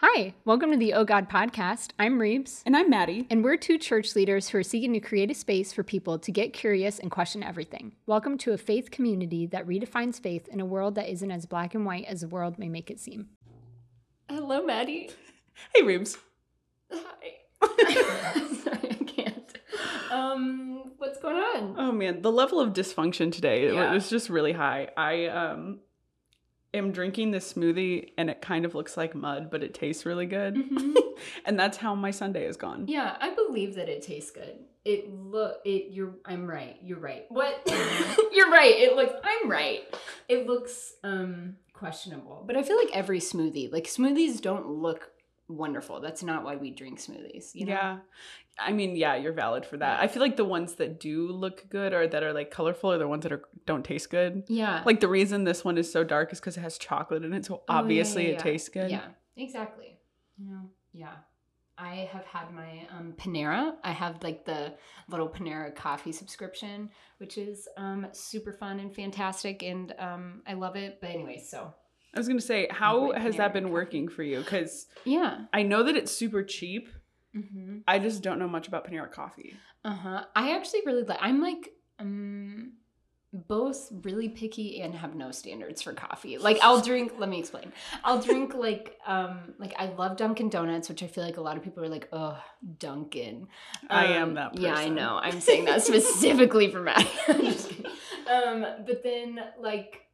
Hi, welcome to the Oh God podcast. I'm Reeves, And I'm Maddie. and we're two church leaders who are seeking to create a space for people to get curious and question everything. Welcome to a faith community that redefines faith in a world that isn't as black and white as the world may make it seem. Hello, Maddie. Hey, Reeves. Hi. Sorry, I can't. Um, what's going on? Oh man, the level of dysfunction today it was just really high. I um am drinking this smoothie and it kind of looks like mud, but it tastes really good. Mhm. and that's how my Sunday is gone. Yeah, I believe that it tastes good. It look it you're I'm right. You're right. What? you're right. It looks I'm right. It looks um questionable. But I feel like every smoothie, like smoothies don't look wonderful. That's not why we drink smoothies, you know? Yeah. I mean, yeah, you're valid for that. I feel like the ones that do look good or that are like colorful are the ones that are don't taste good. Yeah. Like the reason this one is so dark is because it has chocolate in it, so Oh, yeah, obviously yeah, it tastes good. Yeah, exactly. You know, yeah. I have had my um, Panera. I have like the little Panera coffee subscription, which is um, super fun and fantastic, and um, I love it. But anyway, so I was gonna say, how has that been working for you? Because yeah. I know that it's super cheap. Mm-hmm. I just don't know much about Panera coffee. Uh huh. I actually really like. I'm like um, both really picky and have no standards for coffee. Like I'll drink. let me explain. I'll drink like um like I love Dunkin' Donuts, which I feel like a lot of people are like, oh, Dunkin'. I Um, am that Yeah, I know. I'm saying that specifically for Matt. I'm just kidding. Um, but then like.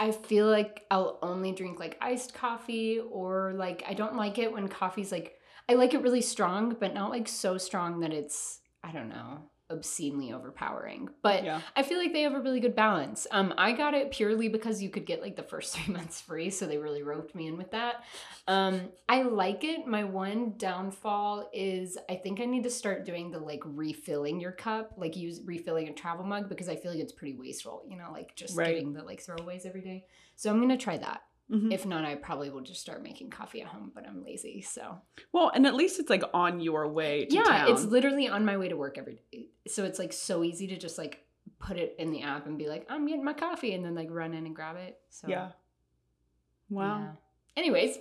I feel like I'll only drink like iced coffee or like I don't like it when coffee's like I like it really strong, but not like so strong that it's I don't know obscenely overpowering. But Yeah. I feel like they have a really good balance. Um, I got it purely because you could get like the first three months free, so they really roped me in with that. Um, I like it. My one downfall is I think I need to start doing the like refilling your cup, like use refilling a travel mug because I feel like it's pretty wasteful. You know, like just Right. getting the like throwaways every day. So I'm gonna try that. Mhm. If not, I probably will just start making coffee at home, but I'm lazy, so Well, and at least it's like on your way to yeah, town. it's literally on my way to work every day. So it's like so easy to just like put it in the app and be like, I'm getting my coffee, and then like run in and grab it. So yeah. Wow. yeah. Anyways,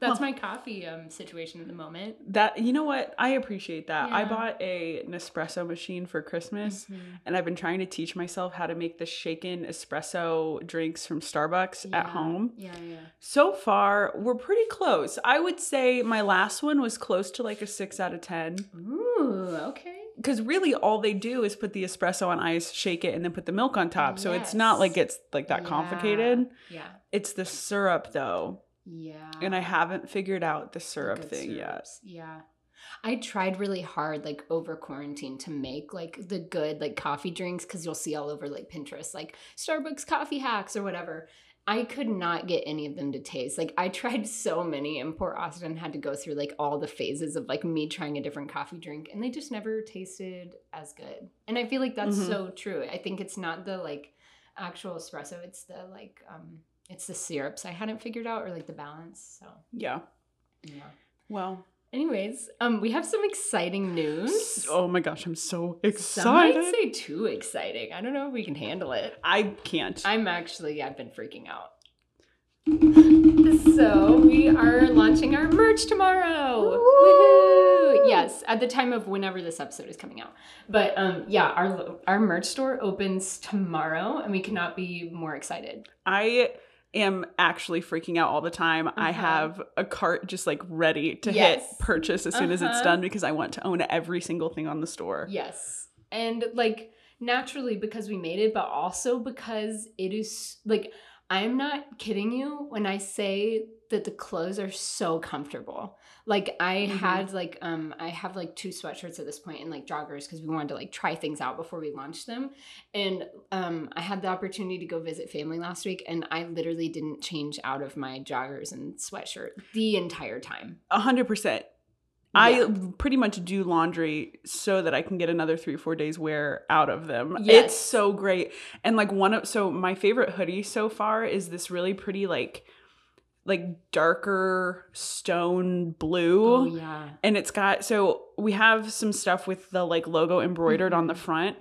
that's Huh. my coffee um situation at the moment. That you know what? I appreciate that. I bought a Nespresso machine for Christmas. Mhm. And I've been trying to teach myself how to make the shaken espresso drinks from Starbucks at home. Yeah, yeah. So far, we're pretty close. I would say my last one was close to like a six out of 10. Ooh, okay. Because really, all they do is put the espresso on ice, shake it, and then put the milk on top. So it's not like it's like that Yeah. complicated. Yeah. It's the syrup though. Yeah. And I haven't figured out the The syrup good thing yet. Yeah. I tried really hard, like over quarantine, to make like the good like coffee drinks because you'll see all over like Pinterest, like Starbucks coffee hacks or whatever. I could not get any of them to taste. Like I tried so many, and poor Austin had to go through like all the phases of like me trying a different coffee drink, and they just never tasted as good. And I feel like that's Mhm. so true. I think it's not the like actual espresso; it's the like um, it's the syrups I hadn't figured out or like the balance. So Yeah. yeah. Well, Anyways, um, we have some exciting news. oh my gosh, I'm so Some might excited. say too exciting. I don't know if we can handle it. I can't. I'm actually, I've been freaking out. So we are launching our merch tomorrow. Woohoo! Yes, at the time of whenever this episode is coming out. But um, yeah, our our merch store opens tomorrow, and we cannot be more excited. I am actually freaking out all the time. I Uh-huh. have a cart just like ready to Yes. hit purchase as soon as it's Uh-huh. done because I want to own every single thing on the store. Yes. And like naturally because we made it, but also because it is like I'm not kidding you when I say that the clothes are so comfortable. Like I Mhm. had like um I have like two sweatshirts at this point and like joggers because we wanted to like try things out before we launched them. And um I had the opportunity to go visit family last week and I literally didn't change out of my joggers and sweatshirt the entire time. A hundred percent. I pretty much do laundry so that I can get another three or four days wear out of them. Yes. It's so great. And like one of so my favorite hoodie so far is this really pretty like like darker stone blue. Oh yeah. And it's got so we have some stuff with the like logo embroidered on the front.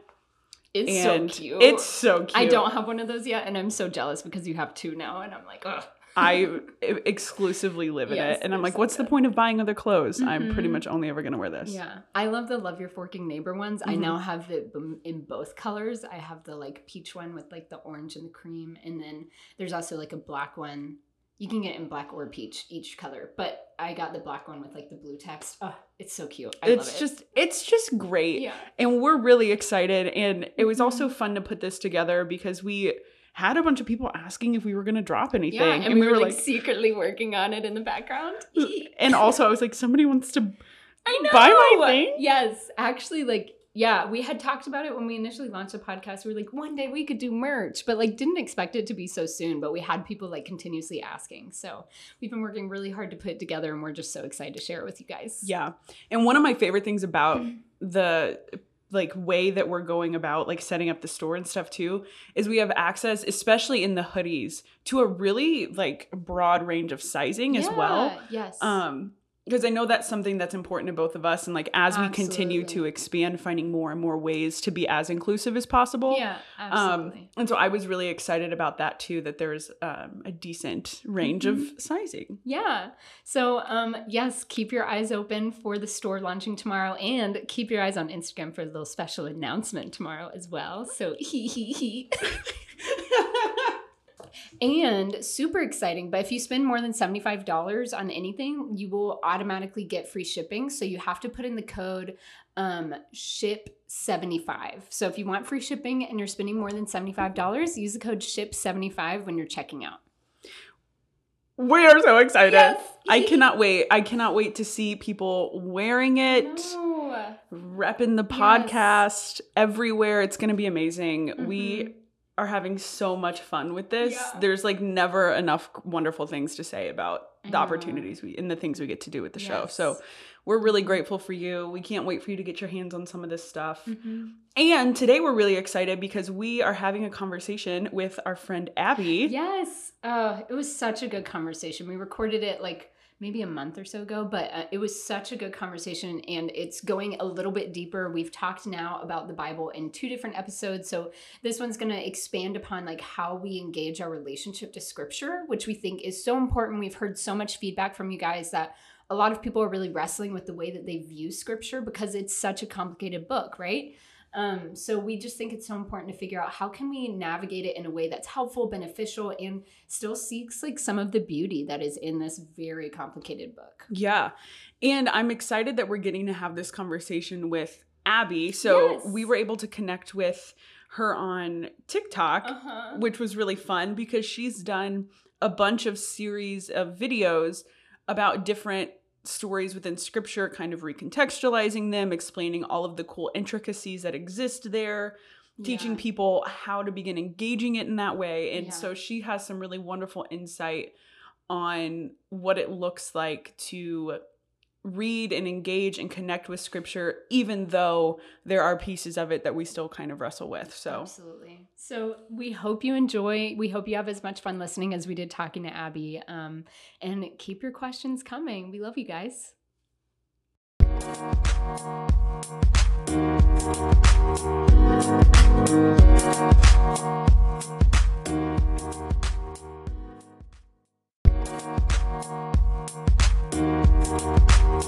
It's and so cute. It's so cute. I don't have one of those yet, and I'm so jealous because you have two now, and I'm like, ugh. I exclusively live in Yes, it. And I'm like, so what's the point of buying other clothes? I'm pretty Mhm. much only ever going to wear this. Yeah, I love the Love Your Forking Neighbor ones. I Mhm. now have it in both colors. I have the like peach one with like the orange and the cream, and then there's also like a black one. You can get it in black or peach, each color. But I got the black one with like the blue text. Oh, it's so cute. I It's love it. just it's just great. yeah, And we're really excited and it was also Mhm. fun to put this together because we had a bunch of people asking if we were going to drop anything yeah. And, we, were like, secretly working on it in the background. and also I was like somebody wants to I know. Buy my thing? Yes, actually, like yeah, we had talked about it when we initially launched the podcast. We were like, one day we could do merch, but like didn't expect it to be so soon. But we had people like continuously asking, so we've been working really hard to put it together, and we're just so excited to share it with you guys. Yeah. And one of my favorite things about the like way that we're going about like setting up the store and stuff too is we have access especially in the hoodies to a really like broad range of sizing as well. Yes. Um because I know that's something that's important to both of us and like as we continue to expand finding more and more ways to be as inclusive as possible. yeah, Um, absolutely. and so I was really excited about that too, that there's um, a decent range of Mm-hmm. sizing. Yeah. So, um, yes, keep your eyes open for the store launching tomorrow and keep your eyes on Instagram for a little special announcement tomorrow as well. So, hee hee hee. And super exciting, but if you spend more than $75 on anything, you will automatically get free shipping. So you have to put in the code um, SHIP75. So if you want free shipping and you're spending more than $75, use the code SHIP75 when you're checking out. we are so excited. Yes. I cannot wait. I cannot wait to see people wearing it, No. repping the Yes. podcast everywhere. It's going to be amazing. Mhm. We are having so much fun with this. Yeah. There's like never enough wonderful things to say about the opportunities we and the things we get to do with the show. So we're really grateful for you. We can't wait for you to get your hands on some of this stuff. Mhm. And today we're really excited because we are having a conversation with our friend Abby. Yes. Uh, it was such a good conversation. We recorded it like maybe a month or so ago, but uh, it was such a good conversation and it's going a little bit deeper. We've talked now about the Bible in two different episodes. So this one's going to expand upon like how we engage our relationship to scripture, which we think is so important. We've heard so much feedback from you guys that a lot of people are really wrestling with the way that they view scripture because it's such a complicated book, right? Um, so we just think it's so important to figure out how can we navigate it in a way that's helpful, beneficial, and still seeks like some of the beauty that is in this very complicated book. Yeah. And I'm excited that we're getting to have this conversation with Abby. So Yes. we were able to connect with her on TikTok, Uh-huh. which was really fun because she's done a bunch of series of videos about different stories within scripture, kind of recontextualizing them, explaining all of the cool intricacies that exist there, teaching Yeah. people how to begin engaging it in that way. And Yeah. so she has some really wonderful insight on what it looks like to read and engage and connect with scripture even though there are pieces of it that we still kind of wrestle with so Absolutely. So we hope you enjoy. We hope you have as much fun listening as we did talking to Abby. Um, and keep your questions coming. We love you guys. Yeah,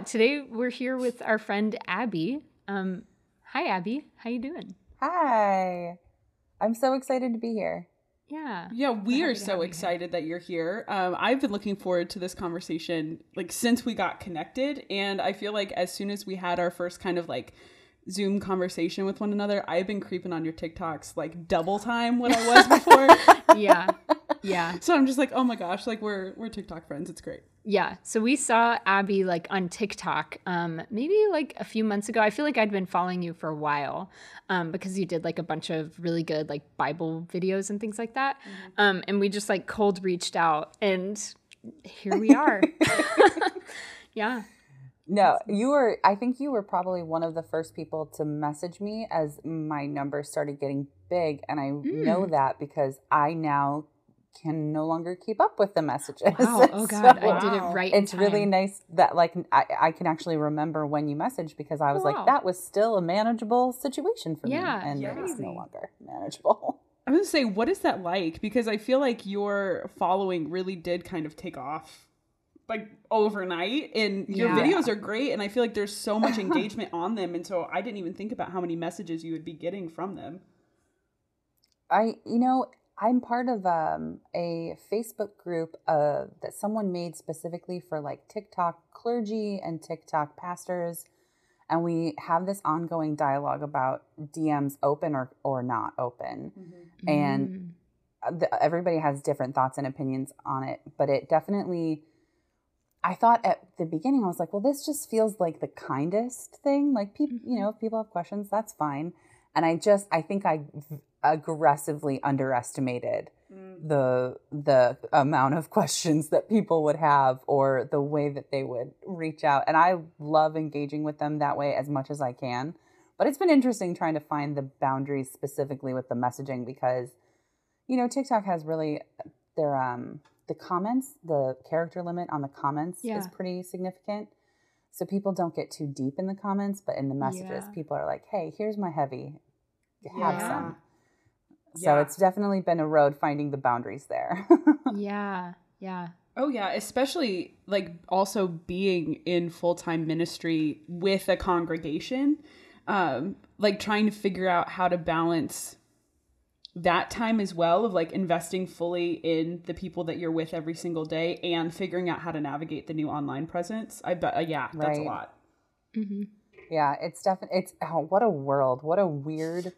today we're here with our friend Abby. Um, hi, Abby. How you doing? Hi. I'm so excited to be here. Yeah. yeah we We're are happy to so have you excited that you're here um, i've been looking forward to this conversation like since we got connected and i feel like as soon as we had our first kind of like zoom conversation with one another i've been creeping on your tiktoks like double time what i was before Yeah. Yeah. so i'm just like oh my gosh like we're we're tiktok friends it's great Yeah. So we saw Abby like on TikTok, um, maybe like a few months ago. I feel like I'd been following you for a while, um, because you did like a bunch of really good like Bible videos and things like that. Um, and we just like cold reached out, and here we are. yeah. No, you were, I think you were probably one of the first people to message me as my numbers started getting big. And I know mm. that because I now can no longer keep up with the messages. Wow. Oh God, So I did it Wow. right. in it's really nice that like I, I can actually remember when you messaged because I was Wow. like that was still a manageable situation for Yeah, me and yeah. it's no longer manageable. I'm gonna say, what is that like? Because I feel like your following really did kind of take off like overnight and your Yeah. videos are great and I feel like there's so much engagement on them and so I didn't even think about how many messages you would be getting from them. I, you know, I'm part of um, a Facebook group uh, that someone made specifically for like TikTok clergy and TikTok pastors. And we have this ongoing dialogue about DMs open or, or not open. And Mm. uh, the, everybody has different thoughts and opinions on it. But it definitely, I thought at the beginning, I was like, well, this just feels like the kindest thing. Like, people, you know, if people have questions, that's fine. And I just, I think I aggressively underestimated the the amount of questions that people would have or the way that they would reach out and i love engaging with them that way as much as i can but it's been interesting trying to find the boundaries specifically with the messaging because you know tiktok has really their um the comments the character limit on the comments is pretty significant so people don't get too deep in the comments but in the messages Yeah. people are like hey here's my heavy have Yeah. some so Yeah. it's definitely been a road finding the boundaries there. Yeah. Yeah. Oh yeah, especially like also being in full-time ministry with a congregation. Um like trying to figure out how to balance that time as well of like investing fully in the people that you're with every single day and figuring out how to navigate the new online presence. I bet uh, yeah, that's a Right. lot. hmm yeah, it's definitely it's oh, what a world, what a weird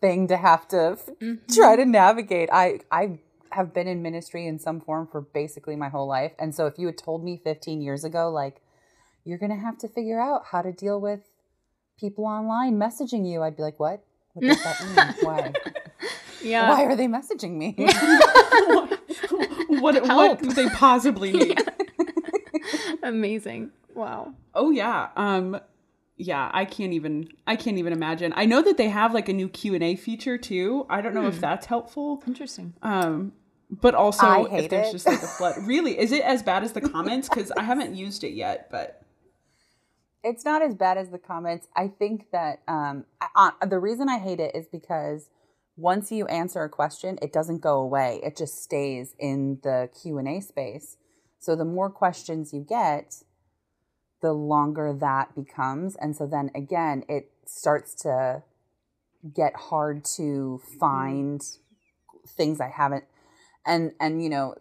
thing to have to Mm-hmm. try to navigate. I I have been in ministry in some form for basically my whole life, and so if you had told me 15 years ago, like you're gonna have to figure out how to deal with people online messaging you, I'd be like, what? What does that mean? Why? Yeah. Why are they messaging me? what what do they possibly need? Amazing. Wow. Oh yeah. Um yeah, I can't even I can't even imagine. I know that they have like a new Q&A feature too. I don't know if that's helpful. Interesting. Um but also if there's it. just like a flood. Really, is it as bad as the comments cuz I haven't used it yet, but it's not as bad as the comments. I think that um, I, uh, the reason I hate it is because once you answer a question, it doesn't go away. It just stays in the Q and A space. So the more questions you get, the longer that becomes, and so then again, it starts to get hard to find things I haven't. And and you know,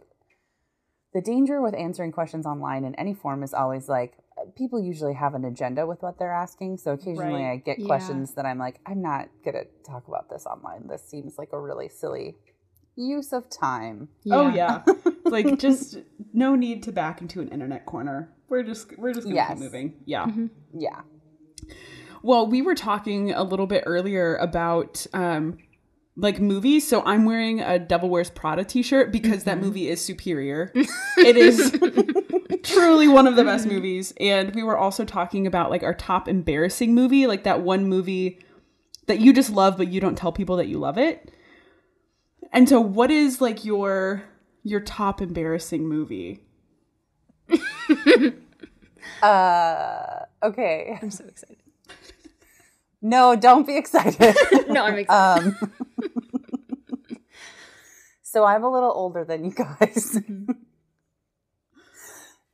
the danger with answering questions online in any form is always like people usually have an agenda with what they're asking. So occasionally Right. I get Yeah. questions that I'm like, I'm not going to talk about this online. This seems like a really silly use of time. oh yeah. like just no need to back into an internet corner. We're just we're just going to Yes. keep moving. Yeah. Yeah. Well, we were talking a little bit earlier about um like movies. So I'm wearing a Devil Wears Prada t-shirt because that movie is superior. it is truly one of the best movies. And we were also talking about like our top embarrassing movie, like that one movie that you just love but you don't tell people that you love it. And so what is like your your top embarrassing movie? Uh, okay. I'm so excited. No, don't be excited. No, I'm excited. um, so I'm a little older than you guys.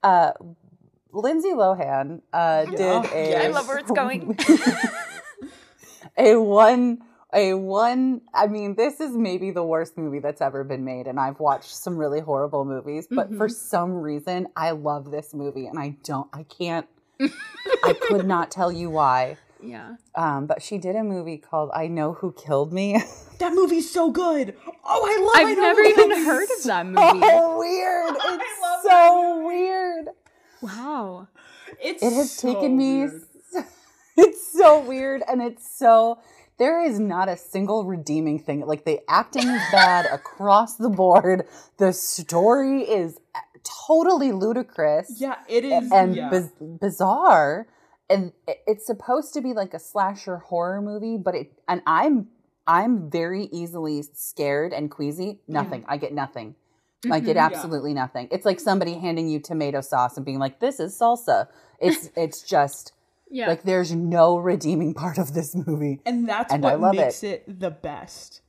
Uh, Lindsay Lohan uh, did Oh, a. yes. I love where it's going. a one a one i mean this is maybe the worst movie that's ever been made and i've watched some really horrible movies but for some reason i love this movie and i don't i can't i could not tell you why yeah. um, but she did a movie called i know who killed me That movie's so good. Oh, I love I I've Know never Who even heard of that movie. so weird it's love so weird Wow. It's it has so taken me weird. it's so weird and it's so there is not a single redeeming thing like the acting is bad across the board the story is totally ludicrous Yeah, it is. and yeah. biz- bizarre and it's supposed to be like a slasher horror movie but it and i'm I'm very easily scared and queasy. Nothing. I get nothing. I get Mhm. absolutely nothing. It's like somebody handing you tomato sauce and being like, "This is salsa." It's it's just Yeah. like there's no redeeming part of this movie. And that's And I what love makes it. the best.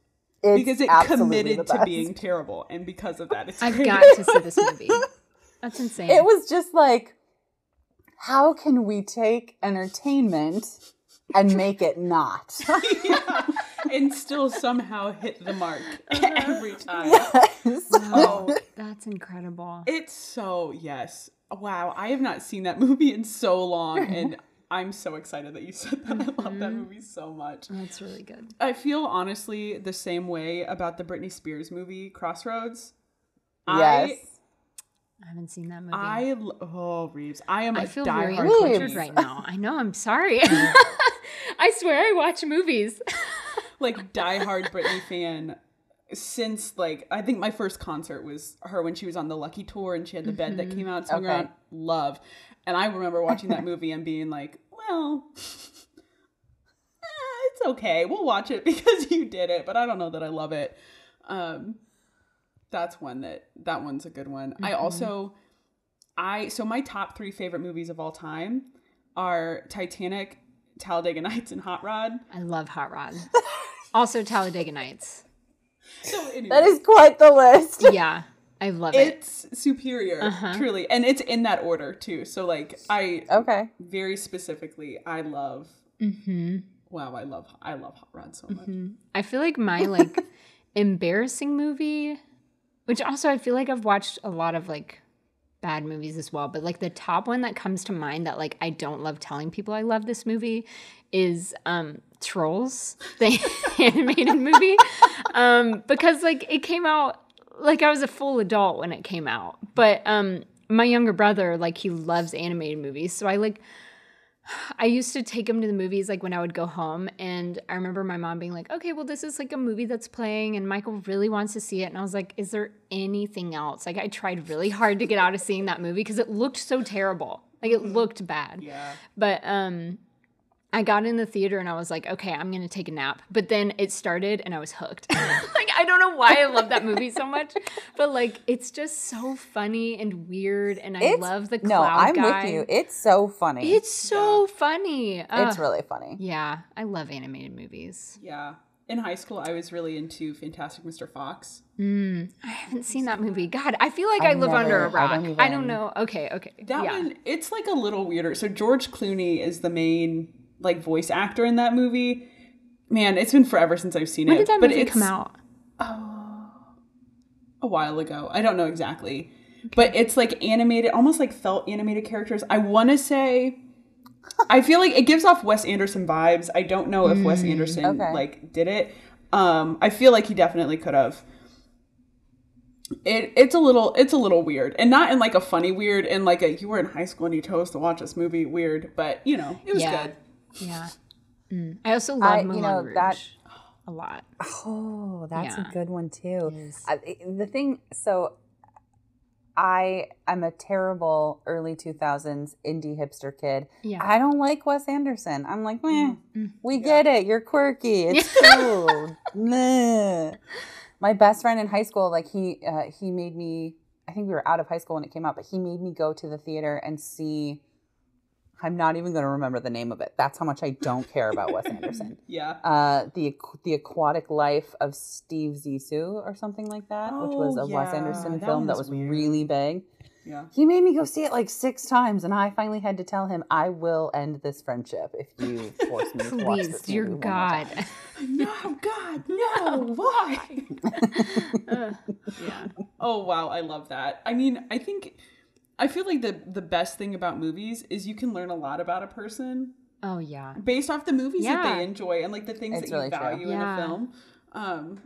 It's because it committed to being terrible. And because of that, it's I've great. got to see this movie. That's insane. It was just like, how can we take entertainment and make it not? yeah. And still somehow hit the mark every time. Yes. Oh, That's incredible. it's so, yes. Wow. I have not seen that movie in so long. And I'm so excited that you said that. I love that mm-hmm. movie so much. That's really good. I feel honestly the same way about the Britney Spears movie, Crossroads. yes. I haven't seen that movie. I oh Reeves, I am a I feel very diehard uncultured right now. I know. I'm sorry. I swear I watch movies. Like diehard Britney fan since like I think my first concert was her when she was on the Lucky tour and she had the bed that came out swung Okay. around. Love, and I remember watching that movie and being like, well. eh, It's okay. We'll watch it because you did it, but I don't know that I love it. Um, that's one that that one's a good one. I also, I so my top three favorite movies of all time are Titanic, Talladega Nights, and Hot Rod. I love Hot Rod. also Talladega Nights. So anyway. That is quite the list. Yeah, I love it. it's superior Uh-huh. truly and it's in that order too so like i Okay. very specifically i love Mm-hmm. wow i love i love hot rod so much I feel like my like embarrassing movie, which also I feel like I've watched a lot of like bad movies as well, but like the top one that comes to mind that like I don't love telling people I love this movie is um Trolls, the animated movie. Um because like it came out like I was a full adult when it came out. But um my younger brother like he loves animated movies. So I like I used to take him to the movies like when I would go home, and I remember my mom being like, "Okay, well, this is like a movie that's playing, and Michael really wants to see it." And I was like, "Is there anything else?" Like I tried really hard to get out of seeing that movie because it looked so terrible. Like it looked bad. yeah But um, I got in the theater and I was like, "Okay, I'm gonna take a nap." But then it started, and I was hooked. like I don't know why I love that movie so much, but like it's just so funny and weird, and I It's- love the No, I'm guy. with you. It's so funny. It's so funny. it's really funny. Yeah, I love animated movies. yeah in high school i was really into fantastic mr fox mm, I haven't seen that movie. God, I feel like I I've live under a never- I rock. don't I don't, know. Okay, okay. that yeah. one it's like a little weirder so george clooney is the main like voice actor in that movie man it's been forever since i've seen when it did that but movie it's come out? Oh, a while ago i don't know exactly but it's like animated almost like felt animated characters i want to say I feel like it gives off Wes Anderson vibes. I don't know if Wes Anderson Okay. like did it. Um, I feel like he definitely could have. It it's a little it's a little weird, and not in like a funny weird, in like a you were in high school and you chose to watch this movie weird, but you know it was Yeah. good. Yeah. Mm. I also love I- Moulin you know, Rouge that- a lot. Oh, that's Yeah. a good one too. I, the thing, so I am a terrible early 2000s indie hipster kid. Yeah. I don't like Wes Anderson. I'm like, meh, Mm. we get it. You're quirky. It's cool. Meh. My best friend in high school, like he, uh, he made me. I think we were out of high school when it came out, but he made me go to the theater and see. I'm not even going to remember the name of it. That's how much I don't care about Wes Anderson. Yeah, Uh, the the aquatic life of Steve Zissou or something like that, which was Oh, a Wes Anderson that film one that was was weird. really big. yeah. He made me go see it like six times, and I finally had to tell him, "I will end this friendship if you force me to watch this Please, dear movie one more God. No, God, no, why? Uh, yeah. Oh wow, I love that. I mean, I think I feel like the the best thing about movies is you can learn a lot about a person Oh yeah. based off the movies that they enjoy and like the things It's that you really true. value in Yeah. a film. Um,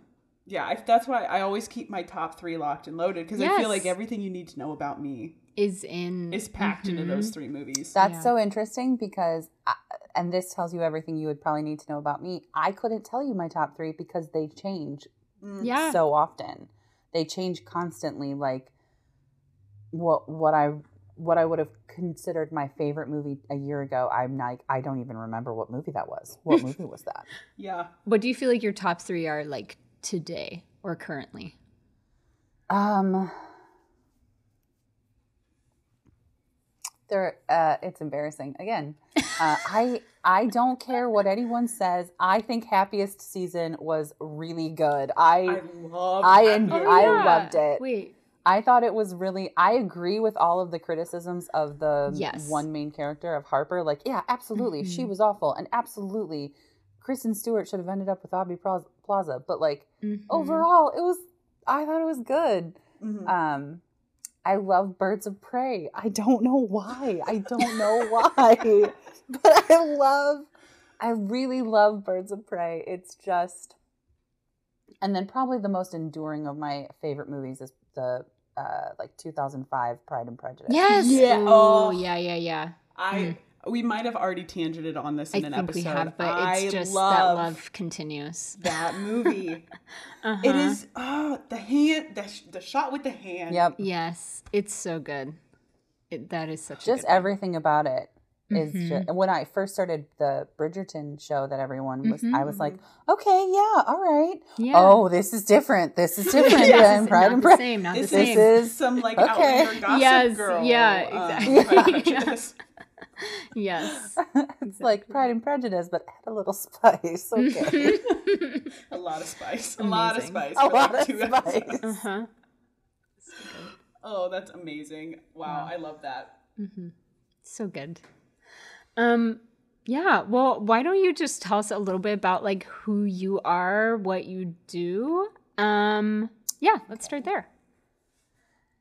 yeah, I, that's why I always keep my top three locked and loaded because I feel like everything you need to know about me Is in is packed into Mhm. those three movies. That's Yeah. so interesting because, I, and this tells you everything you would probably need to know about me. I couldn't tell you my top three because they change Yeah. so often. They change constantly. Like what what I what I would have considered my favorite movie a year ago, I'm like, I don't even remember what movie that was. What movie was that? Yeah. What do you feel like your top three are like today or currently? Um, there. Uh, it's embarrassing. Again, uh, I I don't care what anyone says. I think Happiest Season was really good. I I love I that en- movie. I loved it. Wait. I thought it was really. I agree with all of the criticisms of the Yes. one main character of Harper. Like, yeah, absolutely, she Mhm. was awful, and absolutely, Kristen Stewart should have ended up with Aubrey Plaza. But like Mhm. overall, it was. I thought it was good. Mhm. Um, I love Birds of Prey. I don't know why. I don't know why, but I love. I really love Birds of Prey. It's just. And then probably the most enduring of my favorite movies is the uh like 2005 Pride and Prejudice. Yes. Yeah, Ooh, oh. yeah, yeah, yeah. I we might have already tangented on this I in an think episode. we have, but I it's just love that love continues. that movie. Uh-huh. It is oh the hand the, the shot with the hand. Yep. Yes, it's so good. It, that is such Just a good everything about it is Mhm. just when I first started the Bridgerton show that everyone was Mhm. I was like, "Okay, yeah, all right. Yeah. Oh, this is different. This is different Yes, than Not Pride the and Prejudice." same, not the This, same. This is is- some like okay. outlander gossip Yes, girl. yeah, um, exactly. Pride and yes. it's like Pride and Prejudice, but add a little spice. Okay. a lot of spice. A lot of spice. A for, like, lot of spice. uh-huh. Oh, that's amazing. Wow, I love that. Mm-hmm. So good. Um yeah, well, why don't you just tell us a little bit about like who you are, what you do? Um yeah, let's start there.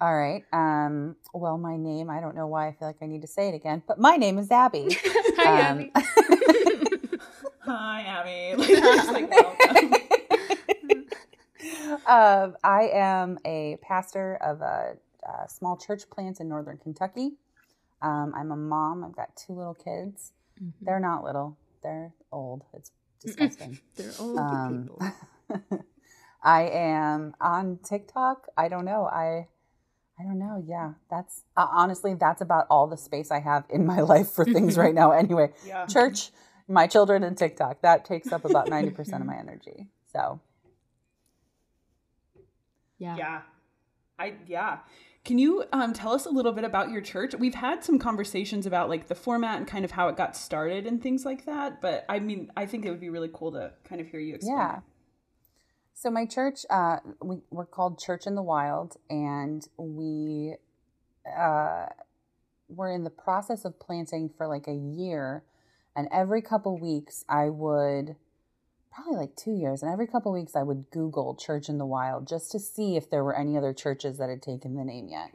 All right. Um, well, my name, I don't know why I feel like I need to say it again, but my name is Abby. Hi, Um, Abby. Hi, Abby. Like, just like, welcome. um, I am a pastor of a, a small church plant in northern Kentucky. Um, I'm a mom. I've got two little kids. Mm-hmm. They're not little, they're old. It's disgusting. They're old Um, people. I am on TikTok. I don't know. I I don't know. Yeah, that's uh, honestly that's about all the space I have in my life for things right now. Anyway, Yeah. church, my children, and TikTok. That takes up about ninety percent of my energy. So Yeah. Yeah. I yeah. Can you um, tell us a little bit about your church? We've had some conversations about like the format and kind of how it got started and things like that. But I mean, I think it would be really cool to kind of hear you explain. yeah. So my church, uh, we we're called Church in the Wild, and we uh, were in the process of planting for like a year, and every couple weeks I would probably like two years, and every couple weeks I would Google Church in the Wild just to see if there were any other churches that had taken the name yet.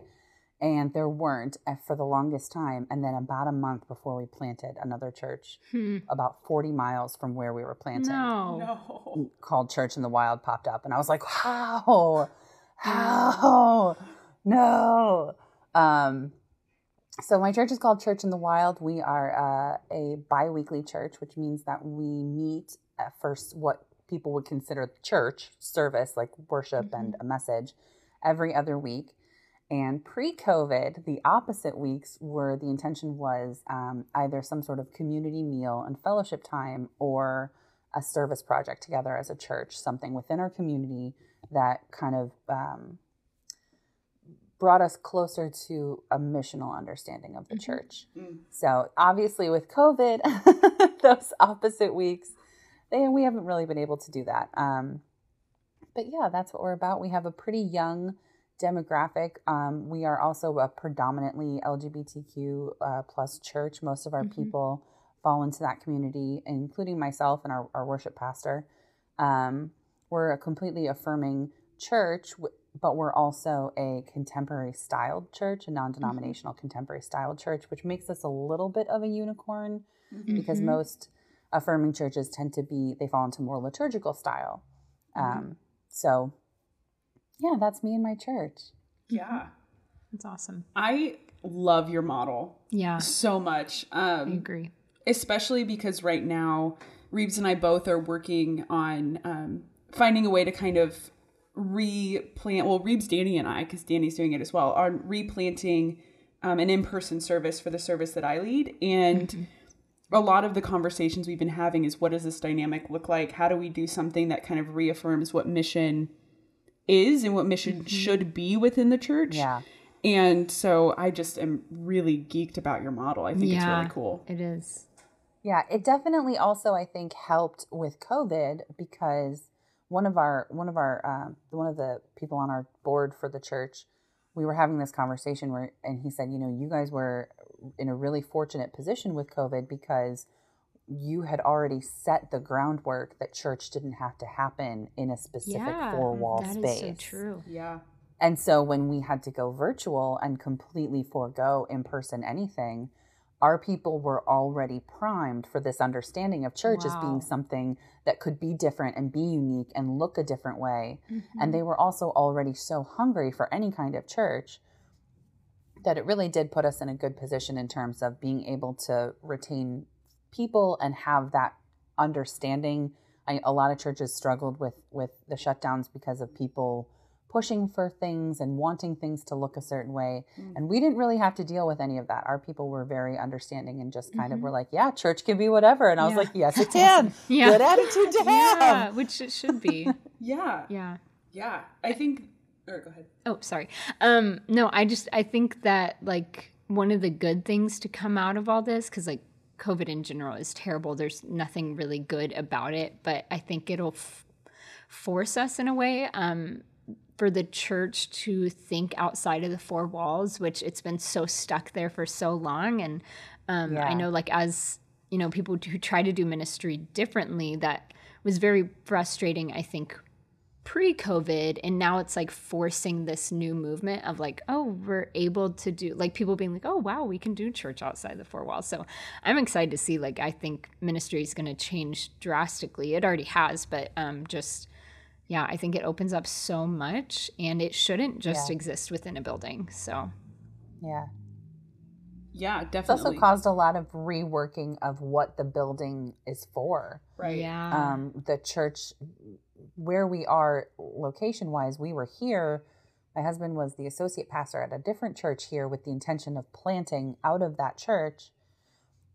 And there weren't uh, for the longest time. And then about a month before we planted another church, Hmm. about 40 miles from where we were planting, No. No. called Church in the Wild popped up. And I was like, how? How? No. Um, so my church is called Church in the Wild. We are uh, a bi-weekly church, which means that we meet at first what people would consider church service, like worship and a message, every other week. And pre-COVID, the opposite weeks were the intention was um, either some sort of community meal and fellowship time, or a service project together as a church, something within our community that kind of um, brought us closer to a missional understanding of the church. Mm. So obviously, with COVID, those opposite weeks, they, we haven't really been able to do that. Um, but yeah, that's what we're about. We have a pretty young demographic. Um, we are also a predominantly LGBTQ uh, plus church. Most of our Mhm. people fall into that community, including myself and our, our worship pastor. Um, we're a completely affirming church, but we're also a contemporary styled church, a non denominational contemporary styled church, which makes us a little bit of a unicorn because Mhm. most affirming churches tend to be, they fall into more liturgical style. Um, so, yeah, that's me and my church. Yeah. That's awesome. I love your model Yeah. so much. I Um, agree. especially because right now Reeves and I both are working on um, finding a way to kind of replant. Well, Reeves, Danny, and I, because Danny's doing it as well, are replanting um, an in-person service for the service that I lead, and a lot of the conversations we've been having is what does this dynamic look like? How do we do something that kind of reaffirms what mission is and what mission should be within the church? Yeah. And so I just am really geeked about your model. I think it's really cool. It is. Yeah, it definitely also I think helped with COVID because one of our one of our um, one of the people on our board for the church, we were having this conversation where, and he said, you know, you guys were in a really fortunate position with COVID because you had already set the groundwork that church didn't have to happen in a specific Yeah. four wall That is space. so true. Yeah. And so when we had to go virtual and completely forego in person anything, our people were already primed for this understanding of church as being something that could be different and be unique and look a different way. Mm-hmm. And they were also already so hungry for any kind of church that it really did put us in a good position in terms of being able to retain people and have that understanding. I, a lot of churches struggled with with the shutdowns because of people pushing for things and wanting things to look a certain way. Mm. And we didn't really have to deal with any of that. Our people were very understanding and just kind of mm-hmm. were like, yeah, church can be whatever. And I was Yeah. like, yes, it can. Yeah. Good attitude to have. Yeah, which it should be. Yeah. yeah. Yeah. I think or go ahead. Oh, sorry. Um, no, I just I think that like one of the good things to come out of all this, because like COVID in general is terrible. There's nothing really good about it, but I think it'll f- force us in a way um, for the church to think outside of the four walls, which it's been so stuck there for so long. And um, I know, like as you know, people who try to do ministry differently, that was very frustrating. I think pre-covid and now it's like forcing this new movement of like oh we're able to do like people being like oh wow we can do church outside the four walls so i'm excited to see like i think ministry is going to change drastically it already has but um just yeah i think it opens up so much and it shouldn't just Yeah. exist within a building so Yeah. Yeah, definitely. It's definitely. also caused a lot of reworking of what the building is for. right. yeah Um, the church, where we are location wise, we were here. My husband was the associate pastor at a different church here with the intention of planting out of that church.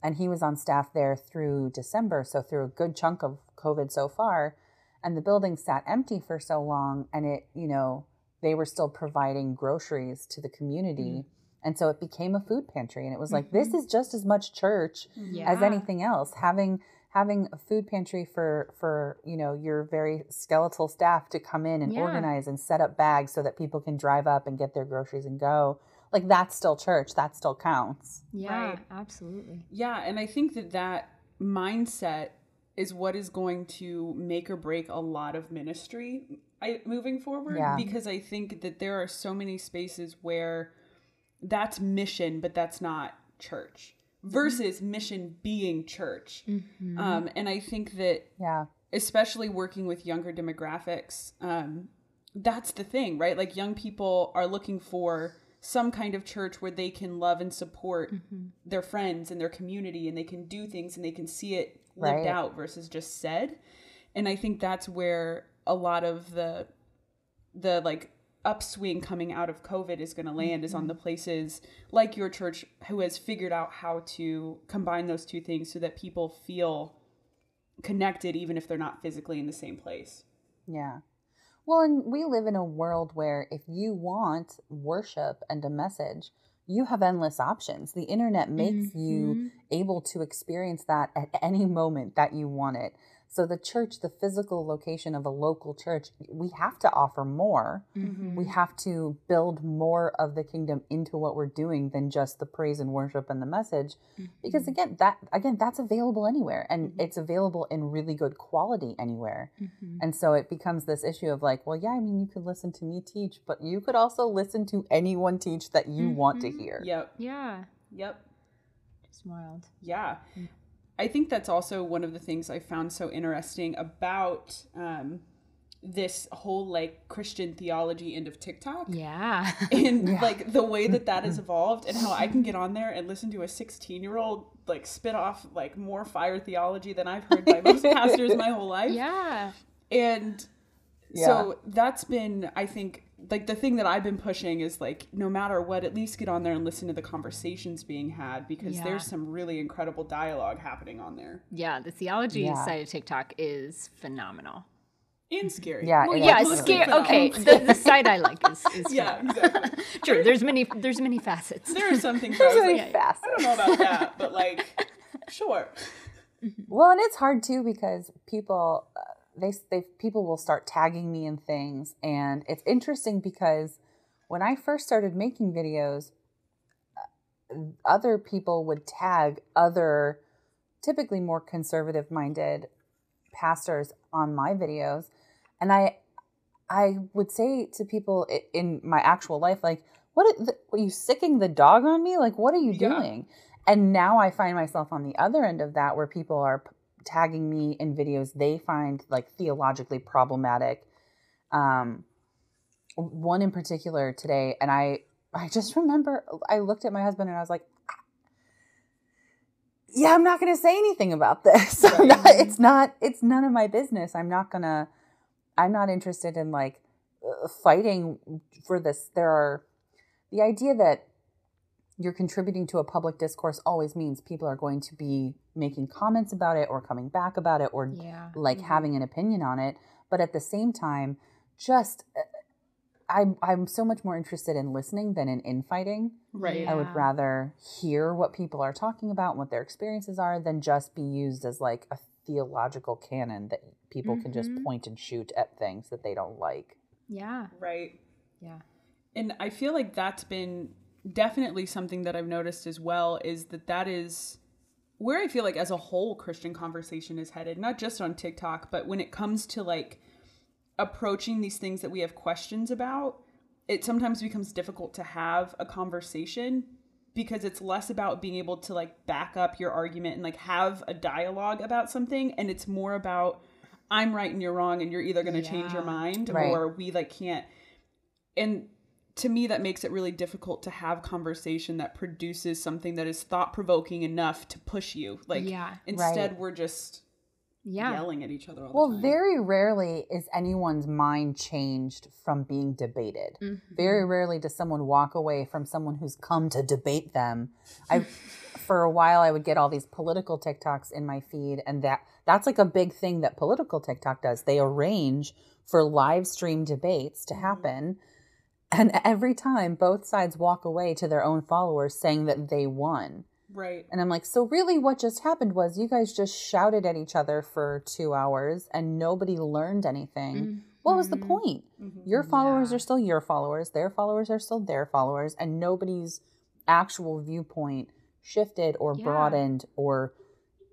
And he was on staff there through December, so through a good chunk of COVID so far. And the building sat empty for so long, and it, you know, they were still providing groceries to the community. Mm-hmm. And so it became a food pantry. And it was like, this mm-hmm. is just as much church mm-hmm. yeah as anything else having having a food pantry for for you know your very skeletal staff to come in and Yeah. organize and set up bags so that people can drive up and get their groceries and go like that's still church that still counts yeah Right. absolutely Yeah, and I think that that mindset is what is going to make or break a lot of ministry I, moving forward Yeah. because I think that there are so many spaces where that's mission but that's not church versus mission being church. Um, and I think that yeah especially working with younger demographics, um, that's the thing, right? Like young people are looking for some kind of church where they can love and support their friends and their community and they can do things and they can see it lived Right. out versus just said. And I think that's where a lot of the the like upswing coming out of COVID is going to land is on mm-hmm. the places like your church who has figured out how to combine those two things so that people feel connected even if they're not physically in the same place. yeah. Well and we live in a world where if you want worship and a message you have endless options. The internet makes you mm-hmm. able to experience that at any moment that you want it so the church the physical location of a local church we have to offer more Mm-hmm. we have to build more of the kingdom into what we're doing than just the praise and worship and the message because Mm-hmm. again that again that's available anywhere and it's available in really good quality anywhere Mm-hmm. and so it becomes this issue of like well yeah i mean you could listen to me teach but you could also listen to anyone teach that you want to hear Yep. yeah Yep. just wild Yeah. I think that's also one of the things I found so interesting about um, this whole like Christian theology end of TikTok. yeah And like the way that that has evolved, and how I can get on there and listen to a 16 year old like spit off like more fire theology than I've heard by most pastors my whole life. yeah And Yeah. so that's been, I think, like the thing that I've been pushing is like no matter what, at least get on there and listen to the conversations being had because Yeah. there's some really incredible dialogue happening on there Yeah, the theology Yeah. side of TikTok is phenomenal. and scary. Yeah, Well, it yeah, is. it's Mostly scary. Okay, the, the side I like is, is Yeah, phenomenal. exactly. True. There's many. There's many facets. There are some things where I There's was really like, fast. I don't know about that, but like, sure. Well, and it's hard too because people uh, they they people will start tagging me in things, and it's interesting because when I first started making videos, uh, other people would tag other, typically more conservative minded pastors on my videos, and I I would say to people in my actual life, like, what are, the, are you sicking the dog on me? Like, what are you Yeah. doing? And now I find myself on the other end of that where people are tagging me in videos they find like theologically problematic. Um, one in particular today, and I, I just remember I looked at my husband and I was like, yeah, I'm not going to say anything about this. Not- it's not, it's none of my business. I'm not going to, I'm not interested in like uh, fighting for this. There are the idea that you're contributing to a public discourse always means people are going to be making comments about it or coming back about it or Yeah. like having an opinion on it. But at the same time, just uh, I'm I'm so much more interested in listening than in infighting. Right. I would rather hear what people are talking about and what their experiences are than just be used as like a theological cannon that people can just Mhm. point and shoot at things that they don't like. Yeah. Right. Yeah. and i feel like that's been definitely something that i've noticed as well is that that is where i feel like as a whole christian conversation is headed not just on tiktok but when it comes to like approaching these things that we have questions about it sometimes becomes difficult to have a conversation because it's less about being able to like back up your argument and like have a dialogue about something and it's more about i'm right and you're wrong and you're either going to change your mind Right. or we like can't and to me that makes it really difficult to have conversation that produces something that is thought provoking enough to push you like Yeah. instead Right. we're just Yeah. yelling at each other all Well, the time very rarely is anyone's mind changed from being debated. Mhm. Very rarely does someone walk away from someone who's come to debate them. I for a while I would get all these political TikToks in my feed and that that's like a big thing that political TikTok does. They arrange for live stream debates to happen and every time both sides walk away to their own followers saying that they won. right And I'm like, so really what just happened was you guys just shouted at each other for two hours and nobody learned anything. What was the Mhm. point? Mhm. Your followers Yeah. are still your followers, their followers are still their followers, and nobody's actual viewpoint shifted or Yeah. broadened or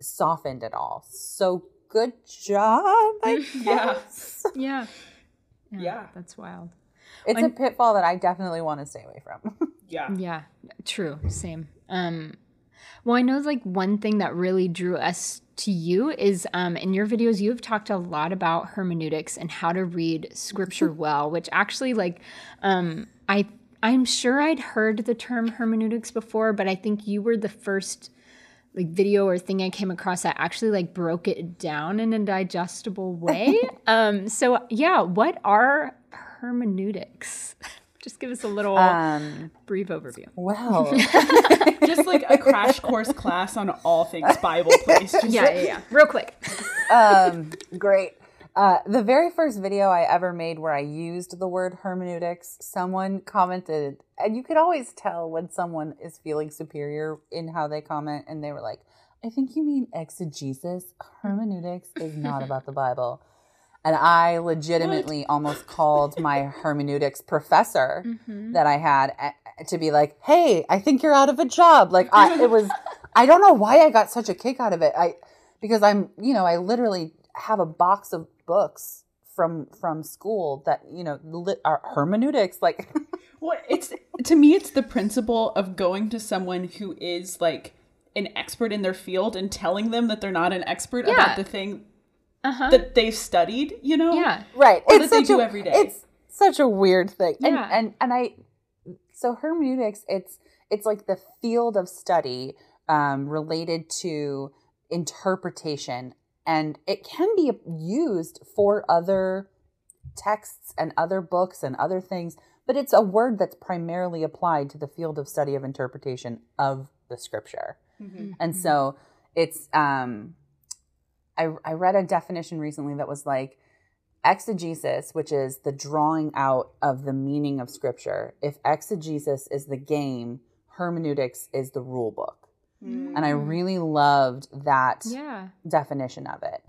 softened at all. So good job, I Yeah. guess. Yeah. Yeah. That's wild. It's a pitfall that I definitely want to stay away from. yeah Yeah, true. Same. Um, well, I know like one thing that really drew us to you is um, in your videos, you have talked a lot about hermeneutics and how to read scripture well, which actually like um, I I'm sure I'd heard the term hermeneutics before, but I think you were the first like video or thing I came across that actually like broke it down in a digestible way. um, so yeah, what are hermeneutics? Just give us a little um, brief overview. well, just like a crash course class on all things bible please just Yeah, yeah, yeah. Real quick. um, great. Uh, the very first video I ever made where I used the word hermeneutics, someone commented, and you could always tell when someone is feeling superior in how they comment, and they were like, I think you mean exegesis. Hermeneutics is not about the Bible. And I legitimately almost called my hermeneutics professor Mm-hmm. that I had a- to be like, "Hey, I think you're out of a job." Like I it was I don't know why I got such a kick out of it. I because I'm, you know, I literally have a box of books from from school that, you know, lit, are hermeneutics like Well, it's to me, it's the principle of going to someone who is like an expert in their field and telling them that they're not an expert Yeah. about the thing Uh huh. that they've studied. You know? Yeah. right. Or it's that they do a, every day. It's such a weird thing. And, Yeah. and and I so hermeneutics it's it's like the field of study um, related to interpretation and it can be used for other texts and other books and other things, but it's a word that's primarily applied to the field of study of interpretation of the scripture. Mm-hmm. And so it's um I I read a definition recently that was like exegesis, which is the drawing out of the meaning of scripture. If exegesis is the game, hermeneutics is the rule book. And I really loved that Yeah. definition of it.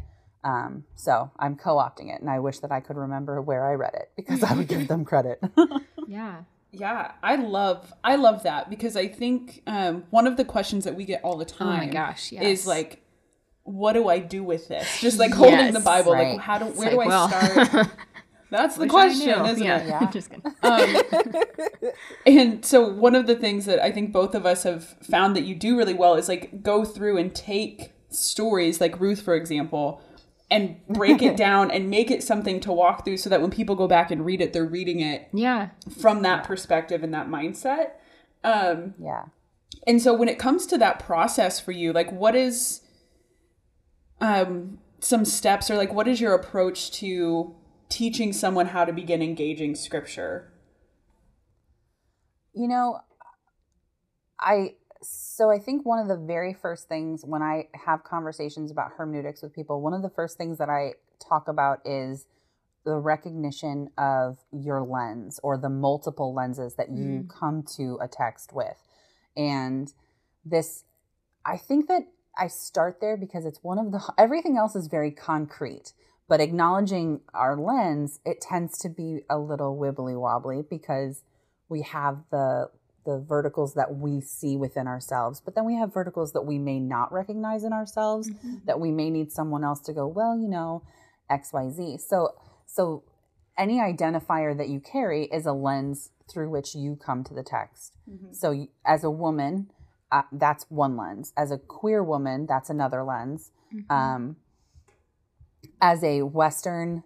Um, so I'm co-opting it, and I wish that I could remember where I read it because I would give them credit. Yeah. Yeah, I love I love that because I think um, one of the questions that we get all the Oh time my gosh. Yes. is like, what do I do with this? Just like holding the Bible, right. like how do It's where like, do I well, start? That's the question, isn't yeah. it? Yeah. Just kidding. Um, and so one of the things that I think both of us have found that you do really well is like go through and take stories like Ruth, for example, and break it down and make it something to walk through so that when people go back and read it, they're reading it Yeah. from that perspective and that mindset. Um, yeah. and so when it comes to that process for you, like what is um some steps or like what is your approach to teaching someone how to begin engaging scripture? You know, I so I think one of the very first things when I have conversations about hermeneutics with people, one of the first things that I talk about is the recognition of your lens or the multiple lenses that you come to a text with. And this I think that I start there because it's one of the everything else is very concrete. But acknowledging our lens, it tends to be a little wibbly wobbly because we have the the verticals that we see within ourselves but then we have verticals that we may not recognize in ourselves mm-hmm. that we may need someone else to go well you know xyz so so any identifier that you carry is a lens through which you come to the text. Mm-hmm. So as a woman uh, that's one lens. As a queer woman that's another lens. Um, as a western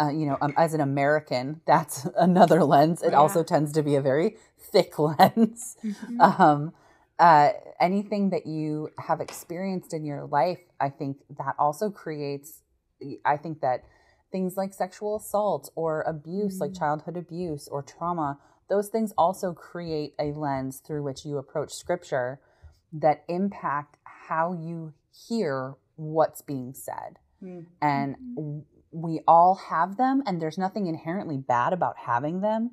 uh, you know um, as an american that's another lens. It Yeah. also tends to be a very thick lens. Mm-hmm. um, uh, anything that you have experienced in your life i think that also creates i think that things like sexual assault or abuse like childhood abuse or trauma those things also create a lens through which you approach scripture that impact how you hear what's being said. Mm-hmm. And we all have them and there's nothing inherently bad about having them.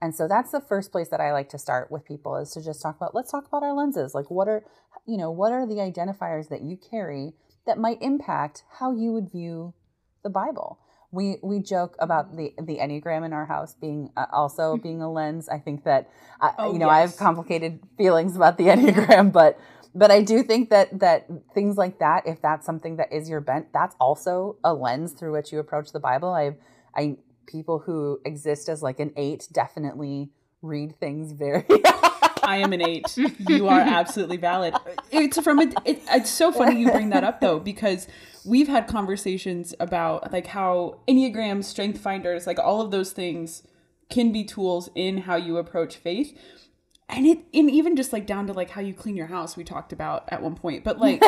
And so that's the first place that i like to start with people is to just talk about let's talk about our lenses. Like what are you know what are the identifiers that you carry that might impact how you would view the bible we we joke about the the enneagram in our house being uh, also being a lens. I think that uh, Oh, you know i have complicated feelings about the enneagram but but i do think that that things like that if that's something that is your bent that's also a lens through which you approach the bible. I i people who exist as like an eight definitely read things very I am an eight. You are absolutely valid. It's from a, it, it's so funny you bring that up though because we've had conversations about like how enneagrams, strength finders, like all of those things can be tools in how you approach faith. And it and even just like down to like how you clean your house we talked about at one point. But like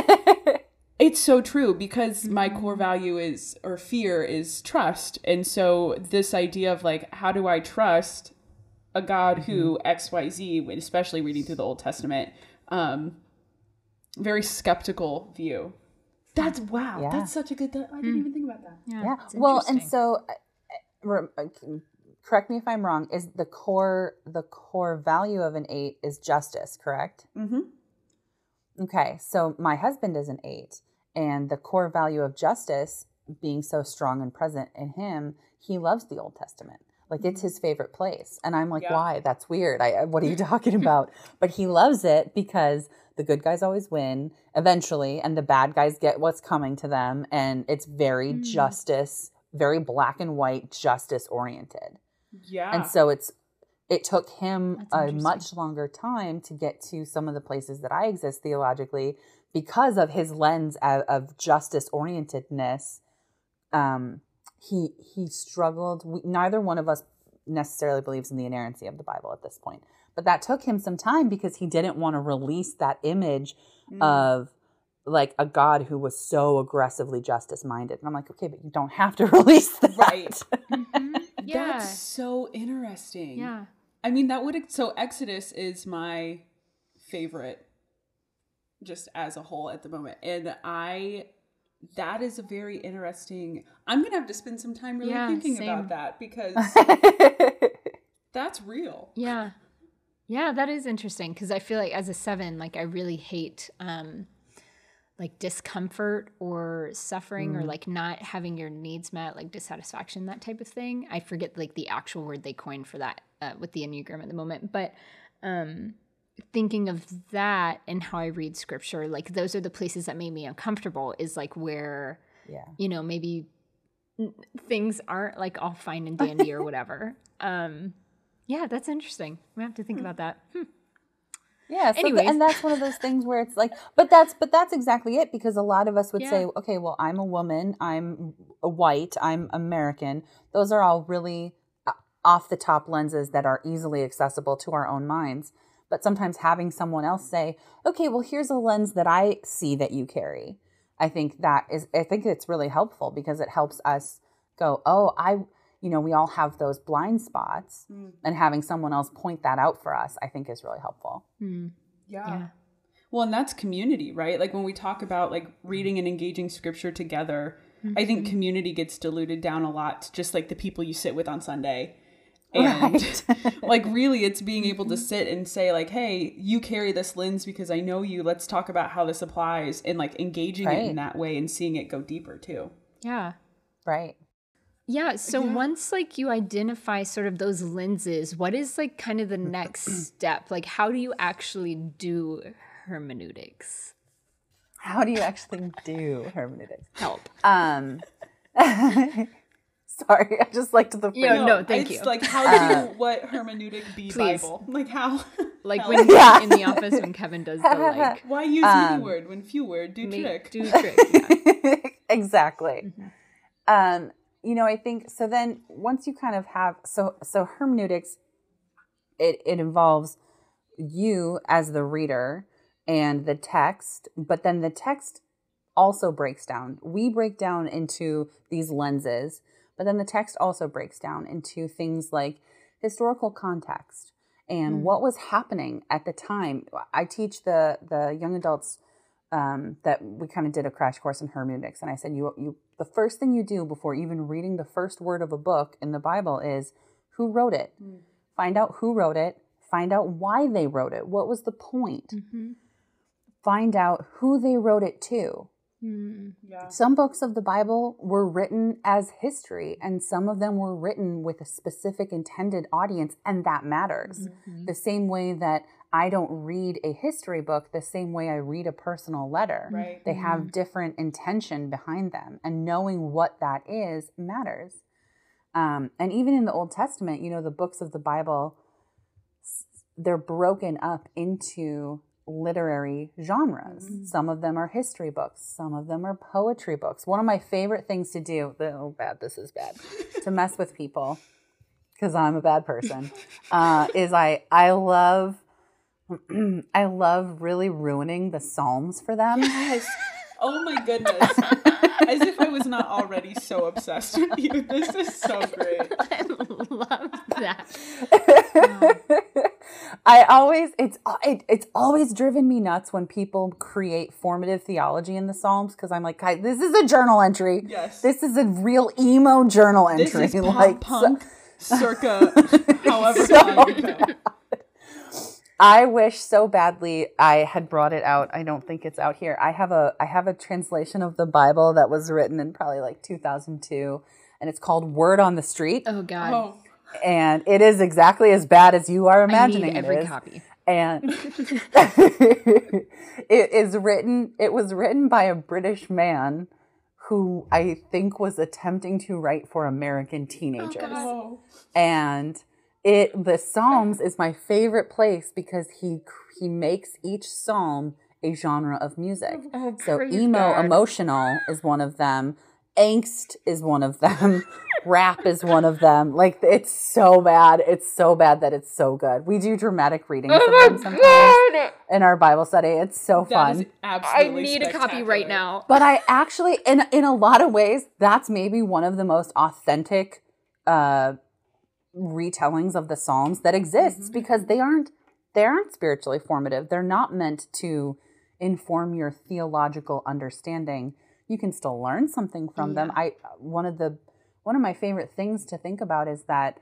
it's so true because my core value is or fear is trust. And so this idea of like how do I trust a God who XYZ, especially reading through the Old Testament, um, very skeptical view. That's wow. Yeah. That's such a good. I didn't even think about that. yeah it's well and so uh, uh, rem- uh, correct me if i'm wrong is the core the core value of an eight is justice correct Mm-hmm. okay so my husband is an eight and the core value of justice being so strong and present in him he loves the old testament like it's his favorite place and i'm like Yeah. why that's weird i what are you talking about but he loves it because the good guys always win eventually and the bad guys get what's coming to them and it's very Mm. justice very black and white justice oriented Yeah. and so it's it took him That's a much longer time to get to some of the places that I exist theologically because of his lens of, of justice orientedness. Um, he he struggled. We, neither one of us necessarily believes in the inerrancy of the Bible at this point, but that took him some time because he didn't want to release that image Mm. of like a God who was so aggressively justice minded. And I'm like, okay, but you don't have to release that. Right. Mhm. Yeah. That's so interesting. Yeah. I mean, that would so Exodus is my favorite just as a whole at the moment. And I that is a very interesting. I'm to have to spend some time really Yeah, thinking same. about that because that's real. Yeah. Yeah, that is interesting because I feel like as a seven, like I really hate um like discomfort or suffering or like not having your needs met, like dissatisfaction, that type of thing. I forget like the actual word they coined for that uh, with the Enneagram at the moment. But um thinking of that and how I read scripture, like those are the places that made me uncomfortable is like where yeah. you know, maybe things aren't like all fine and dandy or whatever. Um, yeah, that's interesting. We have to think about that. Hmm. Yeah. So th- and that's one of those things where it's like, but that's but that's exactly it because a lot of us would say, okay, well, I'm a woman, I'm a white, I'm American. Those are all really uh, off the top lenses that are easily accessible to our own minds. But sometimes having someone else say, okay, well, here's a lens that I see that you carry. I think that is, I think it's really helpful because it helps us go, oh, I, you know, we all have those blind spots, and having someone else point that out for us, I think is really helpful. Hmm. Yeah. Well, and that's community, right? Like when we talk about like reading and engaging scripture together, I think Mm-hmm. community gets diluted down a lot to just like the people you sit with on Sunday. And Right. like really it's being able to sit and say like, "Hey, you carry this lens because I know you. Let's talk about how this applies." And like engaging it in that way and seeing it go deeper too. Yeah. Right. Yeah. So Yeah. once like you identify sort of those lenses, what is like kind of the next step? Like, how do you actually do hermeneutics? How do you actually do hermeneutics? Help. Um, sorry, I just liked the Yeah, phrase. no, thank it's you. like how do what hermeneutic be Please. Bible? Like how Like how- when Yeah. in the office when Kevin does the like why use Um, many word when few word do make- trick? do trick. Yeah. exactly. Um, you know, I think so. Then once you kind of have so so hermeneutics, it it involves you as the reader and the text, but then the text also breaks down. We break down into these lenses, but then the text also breaks down into things like historical context and Mm. what was happening at the time. I teach the the young adults um, that we kind of did a crash course in hermeneutics, and I said you you the first thing you do before even reading the first word of a book in the Bible is who wrote it. Find out who wrote it. Find out why they wrote it. What was the point? Mhm. Find out who they wrote it to. Mm. Yeah. Some books of the Bible were written as history, and some of them were written with a specific intended audience, and that matters. The same way that I don't read a history book the same way I read a personal letter. Right. They have different intention behind them, and knowing what that is matters. Um, and even in the Old Testament, you know, the books of the Bible, they're broken up into literary genres. Some of them are history books, some of them are poetry books. One of my favorite things to do, oh, bad, this is bad, to mess with people, because I'm a bad person, uh, is I, I love. I love really ruining the Psalms for them. Yes. Oh my goodness. As if I was not already so obsessed with you. This is so great. I love that. I always it's it, it's always driven me nuts when people create formative theology in the Psalms because I'm like, "Guys, this is a journal entry. Yes. This is a real emo journal entry. This entry. is pop like punk circa however So long ago. I wish so badly I had brought it out. I don't think it's out here. I have a I have a translation of the Bible that was written in probably like 2002 and it's called Word on the Street Oh God. Oh, and it is exactly as bad as you are imagining every it is. copy. and it is written it was written by a british man who i think was attempting to write for american oh, teenagers oh. and it the psalms is my favorite place because he he makes each psalm a genre of music Oh, so emo God. emotional is one of them angst is one of them rap is one of them like it's so bad it's so bad that it's so good we do dramatic readings of Oh them sometimes God. in our bible study it's so That fun is I need a copy right now. but i actually in in a lot of ways that's maybe one of the most authentic uh retellings of the Psalms that exists Mm-hmm. because they aren't they aren't spiritually formative. They're not meant to inform your theological understanding. You can still learn something from them. I one of the one of my favorite things to think about is that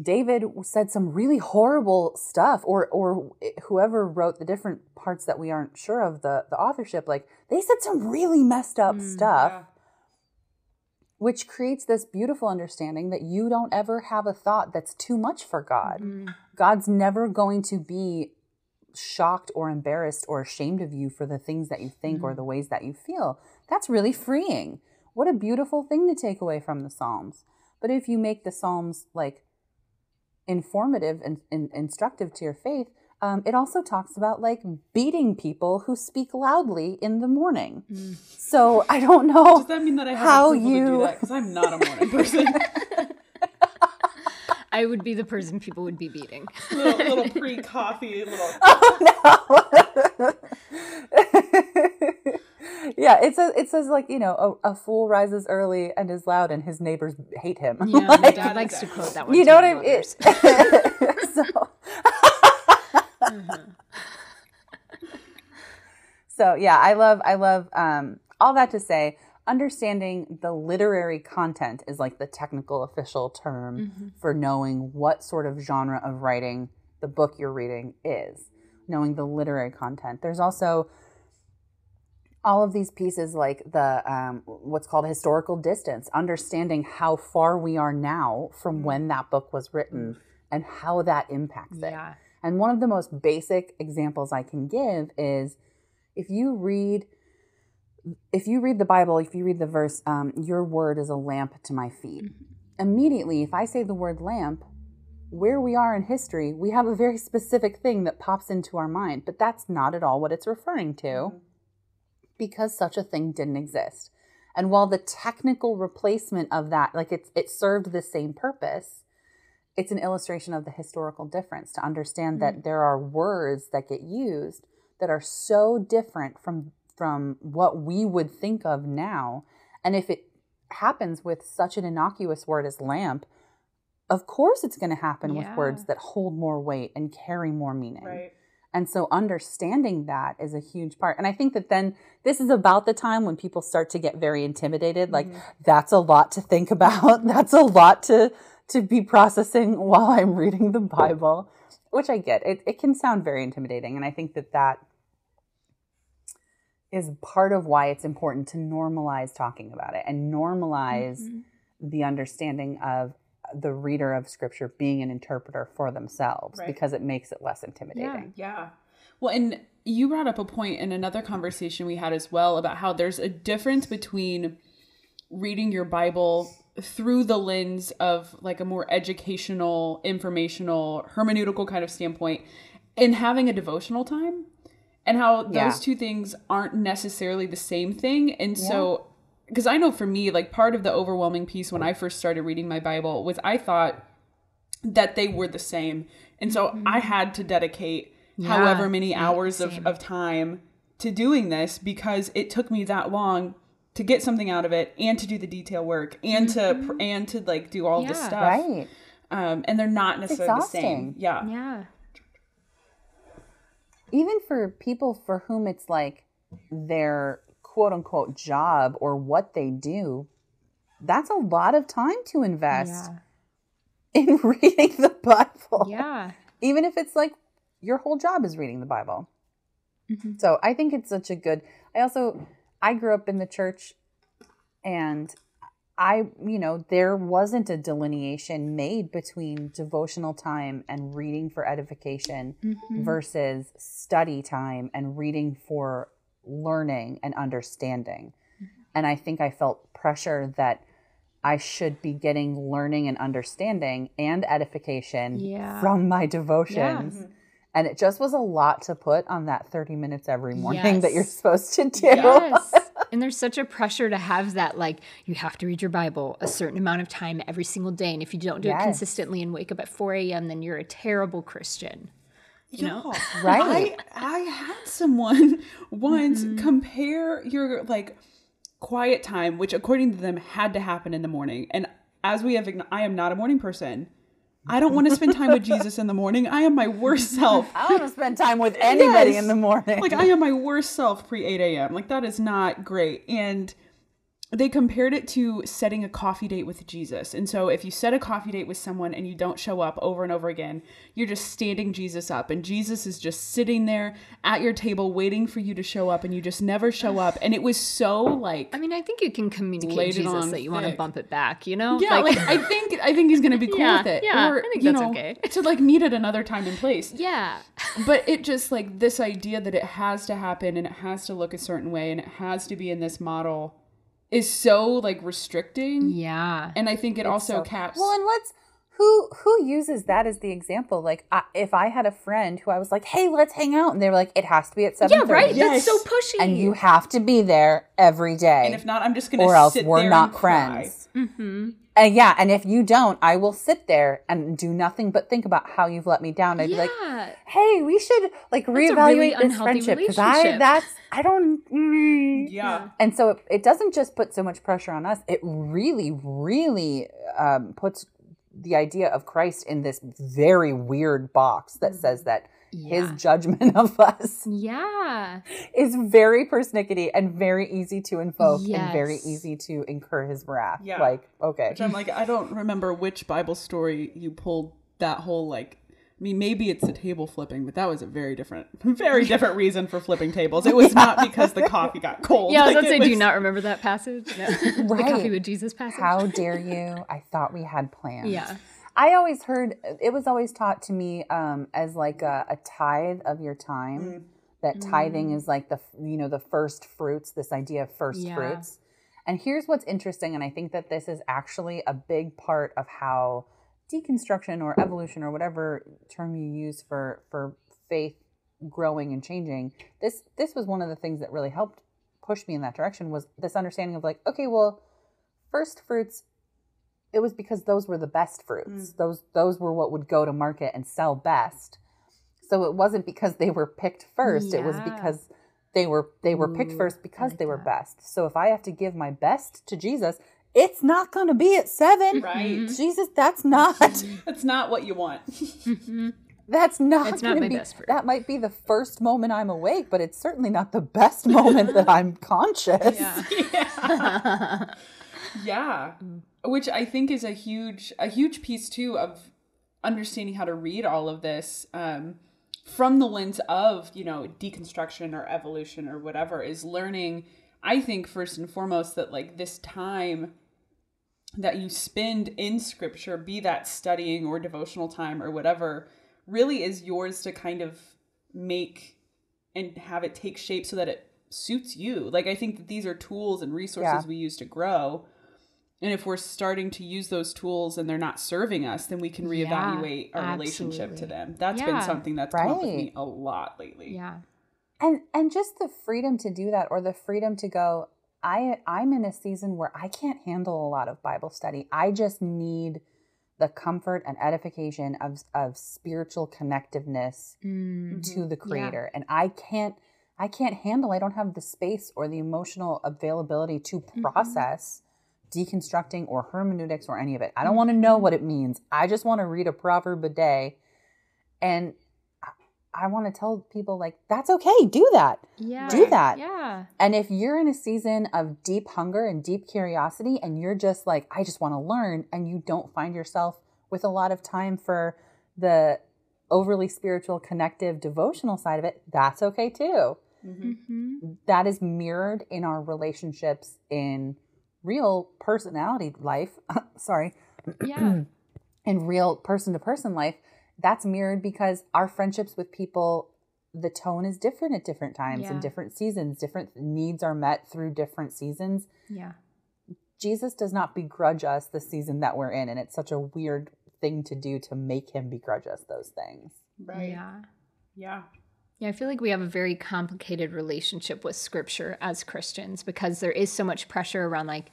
David said some really horrible stuff, or or whoever wrote the different parts that we aren't sure of the the authorship, like they said some really messed up mm, stuff, yeah. which creates this beautiful understanding that you don't ever have a thought that's too much for God. Mm-hmm. God's never going to be shocked or embarrassed or ashamed of you for the things that you think or mm-hmm. the ways that you feel. That's really freeing. What a beautiful thing to take away from the Psalms. But if you make the Psalms like informative and, and instructive to your faith, um, it also talks about like beating people who speak loudly in the morning. So I don't know Does that mean that I have how approval to do you that? Because I'm not a morning person. I would be the person people would be beating. little, little pre-coffee, little. yeah, it says it says like you know a, a fool rises early and is loud and his neighbors hate him. Yeah, my dad likes to quote that one. you know what I mean? so, so yeah, I love I love um, all that to say. Understanding the literary content is like the technical official term for knowing what sort of genre of writing the book you're reading is. Knowing the literary content. There's also all of these pieces like the um, what's called historical distance understanding how far we are now from when that book was written and how that impacts it. Yeah. and one of the most basic examples i can give is if you read if you read the bible if you read the verse um, your word is a lamp to my feet immediately if i say the word lamp where we are in history we have a very specific thing that pops into our mind but that's not at all what it's referring to because such a thing didn't exist. And while the technical replacement of that, like it's it served the same purpose, it's an illustration of the historical difference to understand that mm. there are words that get used that are so different from from what we would think of now. And if it happens with such an innocuous word as lamp, of course it's going to happen with words that hold more weight and carry more meaning. Right. And so understanding that is a huge part. And I think that then this is about the time when people start to get very intimidated. Like mm-hmm. that's a lot to think about. that's a lot to to be processing while I'm reading the Bible, which I get. It it can sound very intimidating and I think that that is part of why it's important to normalize talking about it and normalize mm-hmm. the understanding of the reader of scripture being an interpreter for themselves Right. because it makes it less intimidating. Yeah. Well, and you brought up a point in another conversation we had as well about how there's a difference between reading your Bible through the lens of like a more educational, informational, hermeneutical kind of standpoint and having a devotional time and how those Yeah. two things aren't necessarily the same thing. And so, because I know for me, like part of the overwhelming piece when I first started reading my Bible was I thought that they were the same. And so I had to dedicate however many hours of, of time to doing this because it took me that long to get something out of it and to do the detail work and to pr- and to like do all this stuff. Right. Um, and they're not necessarily the same. Yeah. Yeah. even for people for whom it's like their quote unquote job or what they do, that's a lot of time to invest in reading the Bible. Yeah. Even if it's like your whole job is reading the Bible. Mm-hmm. So I think it's such a good. I also I grew up in the church, and I you know there wasn't a delineation made between devotional time and reading for edification Mm-hmm. versus study time and reading for learning and understanding. Mm-hmm. And I think I felt pressure that I should be getting learning and understanding and edification Yeah. from my devotions. Mm-hmm. And it just was a lot to put on that 30 minutes every morning that you're supposed to do. Yes. and there's such a pressure to have that, like, you have to read your Bible a certain amount of time every single day. And if you don't do Yes. it consistently and wake up at 4 a.m., then you're a terrible Christian. You know, Right. I, I had someone once Mm-hmm. compare your like quiet time, which according to them had to happen in the morning. And as we have, I am not a morning person. I don't want to spend time with Jesus in the morning. I am my worst self. I don't want to spend time with anybody Yes. in the morning. Like I am my worst self pre 8 a.m. Like that is not great. And they compared it to setting a coffee date with Jesus. And so if you set a coffee date with someone and you don't show up over and over again, you're just standing Jesus up and Jesus is just sitting there at your table waiting for you to show up and you just never show up. And it was so like I mean, I think you can communicate Jesus on that you want to bump it back, you know? yeah, like, I think I think he's gonna be cool Yeah, with it. yeah, or, I think that's know, okay. to like meet at another time and place. yeah. but it just like this idea that it has to happen and it has to look a certain way and it has to be in this model is so like restricting Yeah. and i think it also So- caps Well, and let's who who uses that as the example? Like, I, if I had a friend who I was like, "Hey, let's hang out," and they were like, "It has to be at 7 Yeah, right? Yes. That's so pushy. and you have to be there every day, and if not i'm just gonna or else sit we're not friends." mm-hmm. And yeah, and if you don't, I will sit there and do nothing but think about how you've let me down. I'd be like, "Hey, we should like a really reevaluate this friendship because I that's I don't." mm." yeah And so it, it doesn't just put so much pressure on us. It really, really um, puts the idea of Christ in this very weird box that mm-hmm. says that his judgment of us Yeah. is very persnickety and very easy to invoke and very easy to incur his wrath. Yeah. Like, okay. which i'm like i don't remember which bible story you pulled that whole like I mean, maybe it's the table flipping, but that was a very different, very different reason for flipping tables. It was not because the coffee got cold. Yeah, I was Like, going to it say, do you not remember that passage? No. the coffee with Jesus passage? How dare you? I thought we had plans. Yeah. I always heard it was always taught to me um, as like a, a tithe of your time. That tithing is like the you know the first fruits. This idea of first Yeah. fruits. And here's what's interesting, and I think that this is actually a big part of how deconstruction or evolution or whatever term you use for for faith growing and changing. This this was one of the things that really helped push me in that direction was this understanding of like okay, well, first fruits it was because those were the best fruits. Mm. Those those were what would go to market and sell best. So it wasn't because they were picked first. It was because they were they were picked first because like they were that. best. So if I have to give my best to Jesus, it's not going to be at 7. Right. Jesus, that's not That's not what you want. that's not It's not my be, best fruit. That might be the first moment I'm awake, but it's certainly not the best moment that I'm conscious. Yeah. Yeah. Which I think is a huge a huge piece too of understanding how to read all of this um from the lens of, you know, deconstruction or evolution or whatever is learning I think first and foremost that like this time that you spend in scripture, be that studying or devotional time or whatever, really is yours to kind of make and have it take shape so that it suits you. Like I think that these are tools and resources Yeah. we use to grow. And if we're starting to use those tools and they're not serving us, then we can Yeah, reevaluate our relationship to them. That's been something that's come up with me a lot lately. yeah. and and just the freedom to do that or the freedom to go i i'm in a season where i can't handle a lot of bible study. I just need the comfort and edification of of spiritual connectiveness Mm. to the creator. And i can't i can't handle i don't have the space or the emotional availability to process deconstructing or hermeneutics or any of it. I don't want to know what it means. I just want to read a proverb a day. And I- I want to tell people like that's okay. Do that. Yeah. Do that. Yeah. And if you're in a season of deep hunger and deep curiosity and you're just like I just want to learn and you don't find yourself with a lot of time for the overly spiritual connective devotional side of it, that's okay too. hmm That is mirrored in our relationships in real personality life. Sorry. Yeah. in real person to person life, that's mirrored because our friendships with people, the tone is different at different times Yeah. and different seasons. Different needs are met through different seasons. Yeah. Jesus does not begrudge us the season that we're in, and it's such a weird thing to do to make him begrudge us those things. Right. Yeah. Yeah. Yeah, I feel like we have a very complicated relationship with scripture as Christians because there is so much pressure around like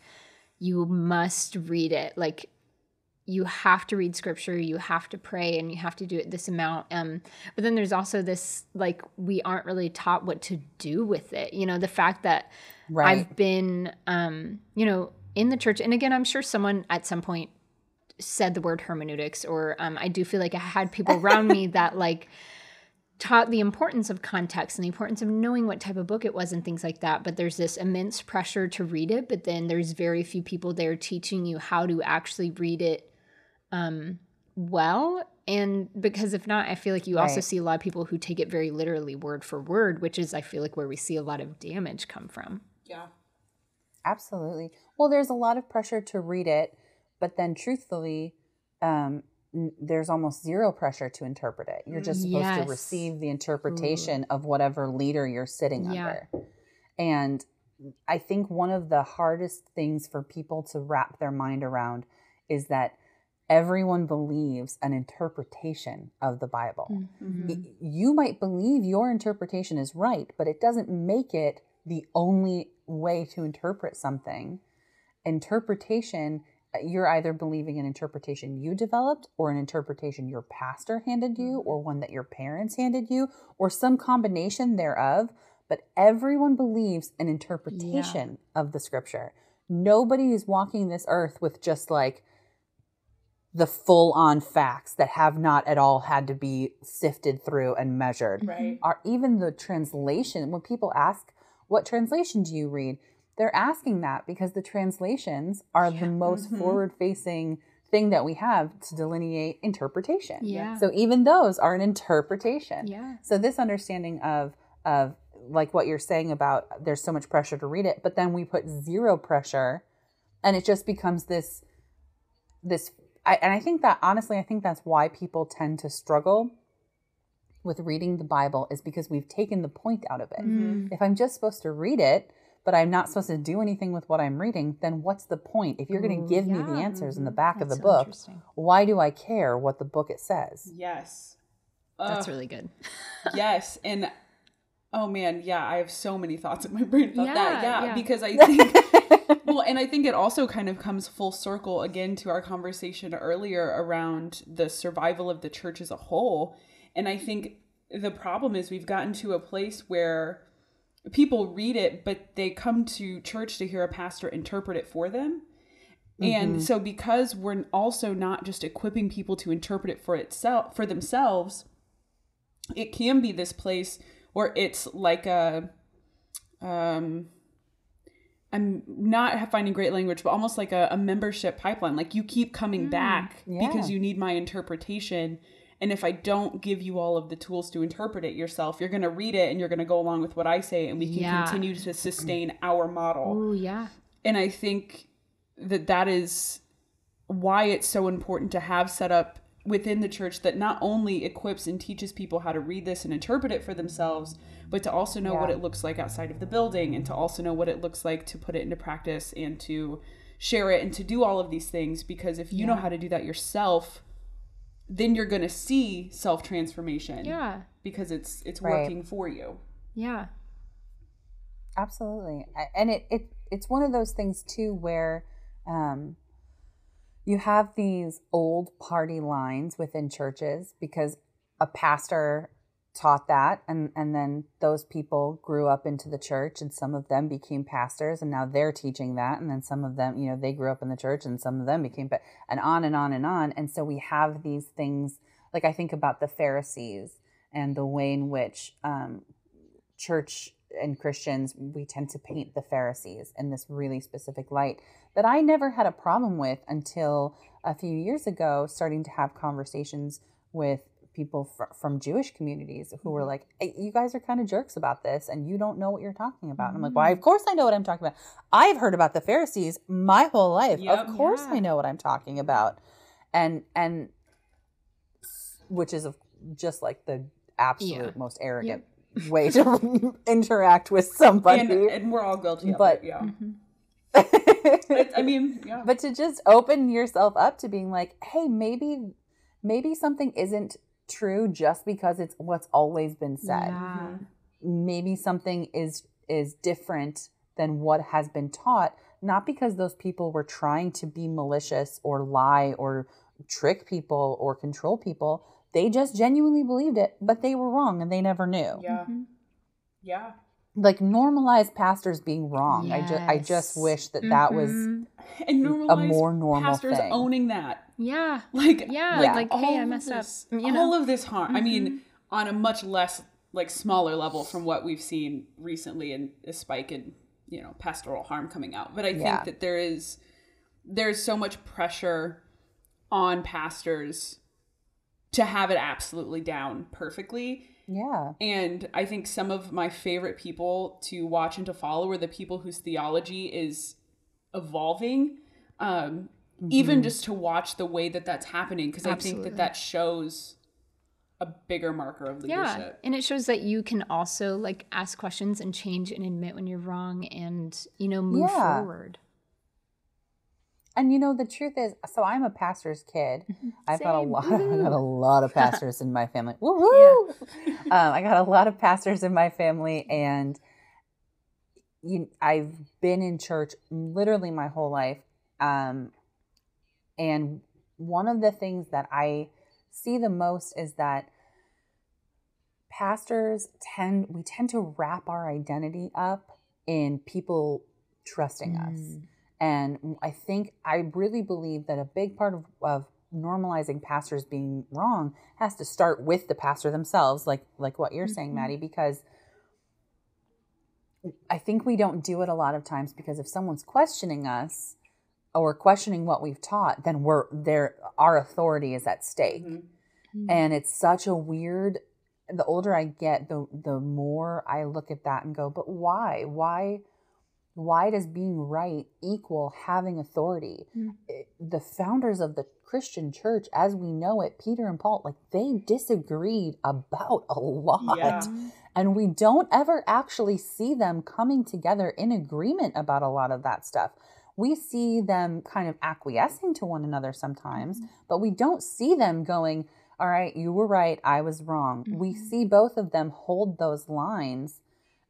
you must read it. Like you have to read scripture, you have to pray and you have to do it this amount. Um but then there's also this like we aren't really taught what to do with it. You know, the fact that Right. I've been um, you know, in the church and again I'm sure someone at some point said the word hermeneutics, or um, I do feel like I had people around me that like taught the importance of context and the importance of knowing what type of book it was and things like that. But there's this immense pressure to read it, but then there's very few people there teaching you how to actually read it um, well. And because if not, I feel like you also see a lot of people who take it very literally, word for word, which is, I feel like, where we see a lot of damage come from. Yeah. Absolutely. Well, there's a lot of pressure to read it, but then truthfully, um, n- there's almost zero pressure to interpret it. You're just supposed Yes. to receive the interpretation of whatever leader you're sitting Yeah. under. And I think one of the hardest things for people to wrap their mind around is that everyone believes an interpretation of the Bible. Mm-hmm. You might believe your interpretation is right, but it doesn't make it the only way to interpret something. Interpretation, uh, you're either believing an interpretation you developed, or an interpretation your pastor handed you, or one that your parents handed you, or some combination thereof. But everyone believes an interpretation of the scripture. Nobody is walking this earth with just like, the full on facts that have not at all had to be sifted through and measured. Right. Are even the translation, when people ask, what translation do you read? They're asking that because the translations are the most Mhm. forward facing thing that we have to delineate interpretation. Yeah. So even those are an interpretation. Yeah. So this understanding of of like what you're saying about there's so much pressure to read it, but then we put zero pressure and it just becomes this this I, and I think that honestly I think that's why people tend to struggle with reading the Bible is because we've taken the point out of it. Mm-hmm. If I'm just supposed to read it, but I'm not supposed to do anything with what I'm reading, then what's the point? If you're going to give me the yeah. Mm-hmm. answers in the back of the so book, why do I care what the book it says? Yes. That's really good. yes. And oh man, yeah, I have so many thoughts in my brain about that. Yeah, Yeah, yeah. because I think well, and I think it also kind of comes full circle again to our conversation earlier around the survival of the church as a whole. And I think the problem is we've gotten to a place where people read it, but they come to church to hear a pastor interpret it for them. And so because we're also not just equipping people to interpret it for itself for themselves, it can be this place where it's like a um I'm not finding great language, but almost like a, a membership pipeline. Like you keep coming mm, back yeah. because you need my interpretation. And if I don't give you all of the tools to interpret it yourself, you're going to read it and you're going to go along with what I say, and we can Yeah. continue to sustain our model. Oh, yeah. And I think that that is why it's so important to have set up within the church that not only equips and teaches people how to read this and interpret it for themselves, but to also know what it looks like outside of the building and to also know what it looks like to put it into practice and to share it and to do all of these things. Because if you know how to do that yourself, then you're going to see self transformation Yeah. because it's it's Right. working for you. Yeah. Absolutely. And it, it it's one of those things too where um you have these old party lines within churches because a pastor taught that and and then those people grew up into the church and some of them became pastors and now they're teaching that and then some of them you know they grew up in the church and some of them became pa- and on and on and on. And so we have these things like i think about the pharisees and the way in which um, church and Christians, we tend to paint the Pharisees in this really specific light that I never had a problem with until a few years ago, starting to have conversations with people fr- from Jewish communities who were like, hey, You guys are kind of jerks about this, and you don't know what you're talking about. And I'm like, Why? Of course I know what I'm talking about. I've heard about the Pharisees my whole life. Yep. of course Yeah. I know what I'm talking about. And, and, which is just like the absolute Yeah. most arrogant way to interact with somebody. And, and we're all guilty of But- it. Yeah. Mm-hmm. It- I mean, yeah. but to just open yourself up to being like, hey, maybe maybe something isn't true just because it's what's always been said. Yeah. Maybe something is is different than what has been taught, not because those people were trying to be malicious or lie or trick people or control people. They just genuinely believed it, but they were wrong and they never knew. Yeah. Mhm. Yeah. Like normalize pastors being wrong. I just I just wish that that was Mhm. and normalize more normal pastors thing. owning that. yeah. Like Yeah, Yeah. like, hey, I of messed up. You know? all of this harm. I mean, Mhm. on a much less like smaller level from what we've seen recently in a spike in you know pastoral harm coming out. But I think Yeah. that there is there's so much pressure on pastors to have it absolutely down perfectly. Yeah. And I think some of my favorite people to watch and to follow are the people whose theology is evolving. Um, Even just to watch the way that that's happening, because I think that that shows a bigger marker of leadership. Yeah, leadership. and it shows that you can also like ask questions and change and admit when you're wrong, and you know move Yeah. forward. And you know the truth is, so I'm a pastor's kid. I've got a lot. Of, I got a lot of pastors in my family. Woohoo! um, I got a lot of pastors in my family, and you, I've been in church literally my whole life. Um, and one of the things that I see the most is that pastors tend we tend to wrap our identity up in people trusting us. And I think, I really believe that a big part of, of normalizing pastors being wrong has to start with the pastor themselves, like like what you're saying, Mhm. Maddie, because I think we don't do it a lot of times because if someone's questioning us or questioning what we've taught, then we're there our authority is at stake. Mhm. And it's such a weird the older I get, the the more I look at that and go, but why? Why why does being right equal having authority? Mm. The founders of the Christian church, as we know it, Peter and Paul, like they disagreed about a lot. Yeah. And we don't ever actually see them coming together in agreement about a lot of that stuff. We see them kind of acquiescing to one another sometimes, but we don't see them going, All right, you were right, I was wrong. We Mhm. see both of them hold those lines.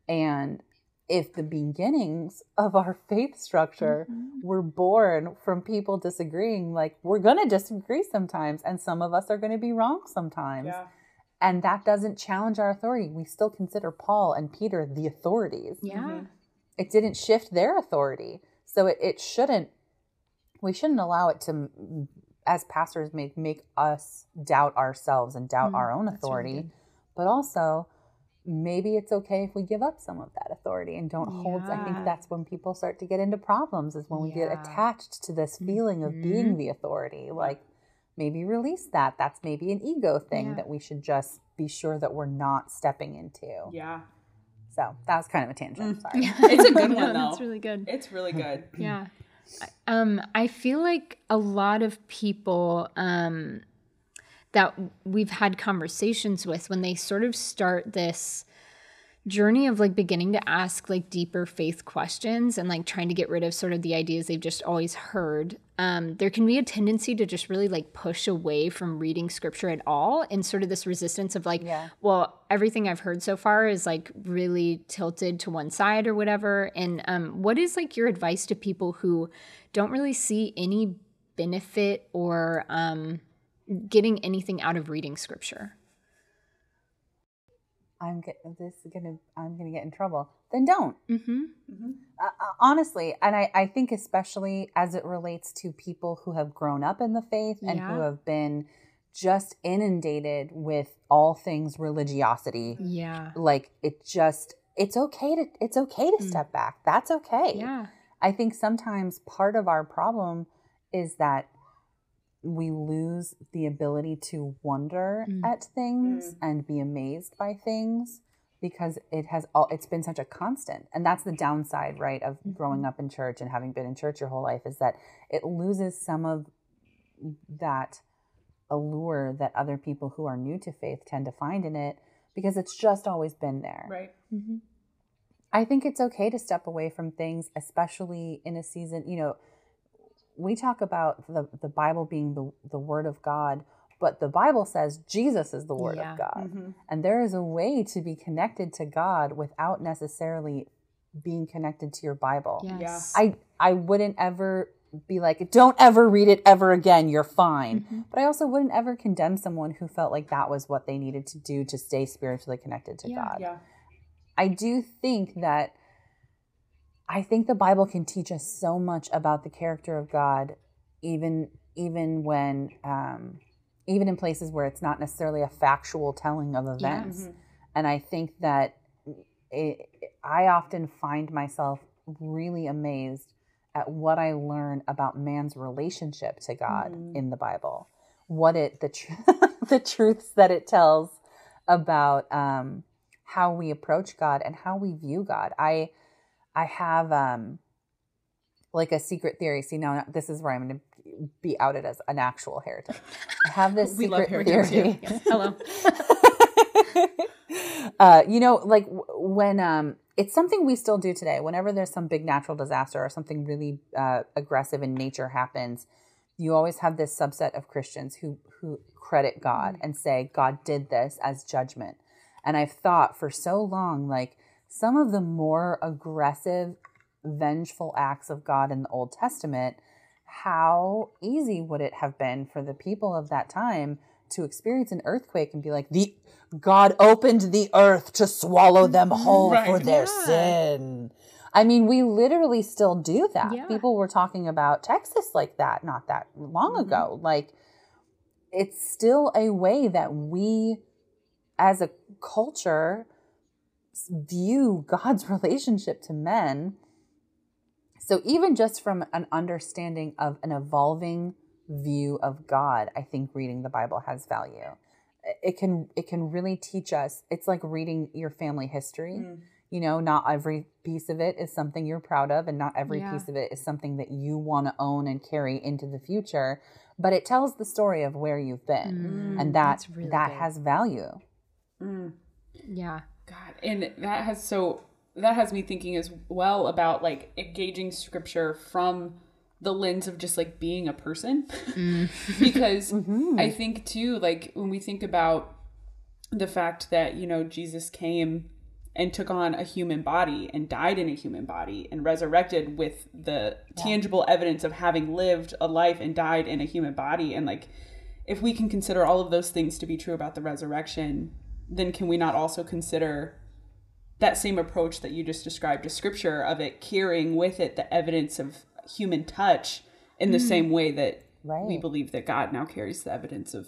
And if the beginnings of our faith structure Mhm. were born from people disagreeing, like we're going to disagree sometimes, and some of us are going to be wrong sometimes Yeah. and that doesn't challenge our authority. We still consider Paul and Peter the authorities. Yeah. Mhm. It didn't shift their authority. So it, it shouldn't, we shouldn't allow it to, as pastors, make, make us doubt ourselves and doubt Mm, our own that's really authority. but also, maybe it's okay if we give up some of that authority and don't hold. I think that's when people start to get into problems, is when we get attached to this feeling of being Mhm. the authority. Like, maybe release that. That's maybe an ego thing Yeah. that we should just be sure that we're not stepping into. Yeah. So that was kind of a tangent. Mm. Sorry. It's a good one, though. That's really good. It's really good. Yeah. Um, I feel like a lot of people um, that we've had conversations with when they sort of start this journey of like beginning to ask like deeper faith questions and like trying to get rid of sort of the ideas they've just always heard um, there can be a tendency to just really like push away from reading scripture at all and sort of this resistance of like Yeah. well everything i've heard so far is like really tilted to one side or whatever and um, what is like your advice to people who don't really see any benefit or um, getting anything out of reading scripture I'm get, this is gonna I'm gonna get in trouble. Then don't. mm-hmm. Uh, uh, honestly, and I, I think especially as it relates to people who have grown up in the faith and Yeah. who have been just inundated with all things religiosity. yeah Like it just it's okay to it's okay to Mm. step back. That's okay. yeah I think sometimes part of our problem is that we lose the ability to wonder Mm. at things Mm. and be amazed by things because it has all it's been such a constant and that's the downside right of growing up in church and having been in church your whole life is that it loses some of that allure that other people who are new to faith tend to find in it because it's just always been there Right. mm-hmm. I think it's okay to step away from things, especially in a season. You know, we talk about the, the Bible being the, the Word of God, but the Bible says Jesus is the Word Yeah. of God. Mhm. And there is a way to be connected to God without necessarily being connected to your Bible. yes I, I wouldn't ever be like, don't ever read it ever again, you're fine. Mhm. But I also wouldn't ever condemn someone who felt like that was what they needed to do to stay spiritually connected to Yeah. God. Yeah. I do think that I think the Bible can teach us so much about the character of God, even even when um, even in places where it's not necessarily a factual telling of events. Mhm. And I think that it, I often find myself really amazed at what I learn about man's relationship to God Mhm. in the Bible. What it the tr- the truths that it tells about um, how we approach God and how we view God. I I have um like a secret theory. See now this is where I'm going to be outed as an actual heretic. I have this We secret here. theory. Yeah. Hello. uh, you know, like when um, it's something we still do today. Whenever there's some big natural disaster or something really uh, aggressive in nature happens, you always have this subset of Christians who who credit God and say God did this as judgment. And I've thought for so long, like some of the more aggressive, vengeful acts of God in the Old Testament, how easy would it have been for the people of that time to experience an earthquake and be like, the God opened the earth to swallow them whole Right. for their Yeah. sin. I mean, we literally still do that. Yeah. People were talking about Texas like that not that long Mhm. ago. Like, it's still a way that we, as a culture, view God's relationship to men. So, even just from an understanding of an evolving view of God, I think reading the Bible has value. It can it can really teach us. It's like reading your family history. Mm. You know, not every piece of it is something you're proud of, and not every Yeah. piece of it is something that you want to own and carry into the future. But it tells the story of where you've been, Mm, and that that's really that good. has value. Mm. Yeah. God, and that has so that has me thinking as well about like engaging scripture from the lens of just like being a person. Because Mm-hmm. I think too like when we think about the fact that you know Jesus came and took on a human body and died in a human body and resurrected with the tangible evidence of having lived a life and died in a human body and like if we can consider all of those things to be true about the resurrection then can we not also consider that same approach that you just described to scripture of it carrying with it the evidence of human touch in the mm-hmm. same way that we believe that God now carries the evidence of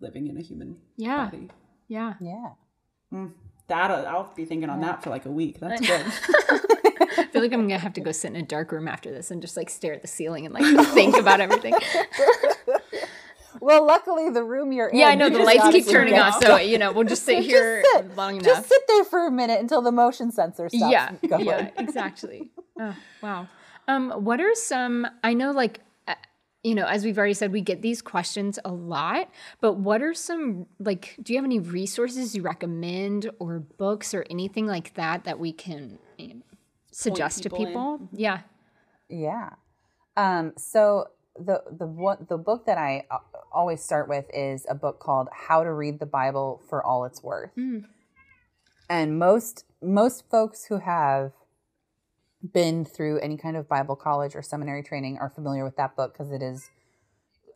living in a human Yeah. body. Yeah. Yeah. Mm. That uh, I'll be thinking on that for like a week. That's good. I feel like I'm gonna have to go sit in a dark room after this and just like stare at the ceiling and like think about everything. Well, luckily the room you're in. Yeah, I know the lights keep turning off, so you know we'll just sit Just here sit. long enough. Just sit there for a minute until the motion sensor stops yeah, going. yeah, exactly. Oh, wow. Um, what are some? I know, like, uh, you know, as we've already said, we get these questions a lot. But what are some like? Do you have any resources you recommend, or books, or anything like that that we can you know, suggest to people in. Yeah. Yeah. Um, so the the one the book that I uh, always start with is a book called How to Read the Bible for All It's Worth. Mm. And most most folks who have been through any kind of Bible college or seminary training are familiar with that book because it is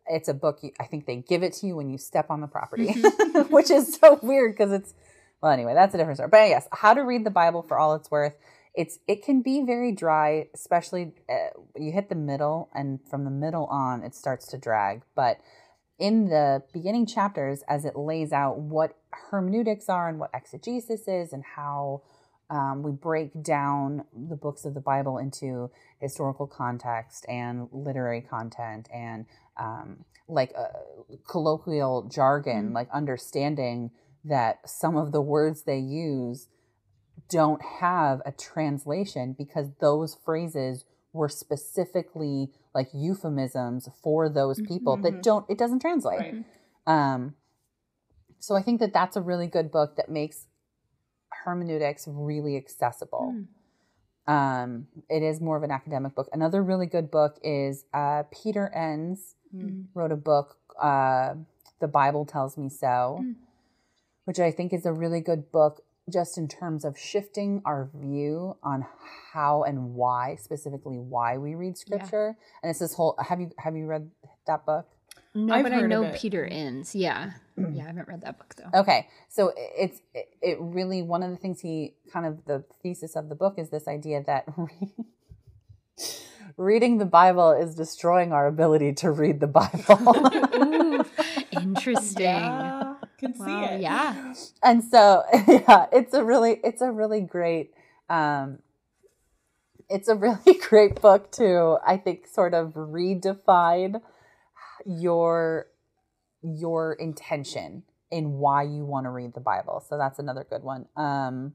it's a book you, I think they give it to you when you step on the property, which is so weird because it's well anyway, that's a different story. But yes, How to Read the Bible for All It's Worth. It's it can be very dry, especially uh, you hit the middle and from the middle on it starts to drag, but in the beginning chapters as it lays out what hermeneutics are and what exegesis is and how um, we break down the books of the Bible into historical context and literary content and um, like uh, colloquial jargon, like understanding that some of the words they use don't have a translation because those phrases were specifically like euphemisms for those people that don't it doesn't translate. Right. um so i think that that's a really good book that makes hermeneutics really accessible. Um it is more of an academic book. Another really good book is uh peter enns wrote a book uh the bible tells me so which i think is a really good book just in terms of shifting our view on how and why specifically why we read scripture and it's this whole have you have you read that book No, I've but I heard of know it. Peter Enns. Yeah. Mm-hmm. yeah, I haven't read that book though. Okay, so it's it, it really one of the things he kind of the thesis of the book is this idea that reading the Bible is destroying our ability to read the Bible. Ooh, interesting. Yeah, can see Wow, it. yeah. and so yeah, it's a really it's a really great um it's a really great book to I think sort of redefine your your intention in why you want to read the Bible. So that's another good one. Um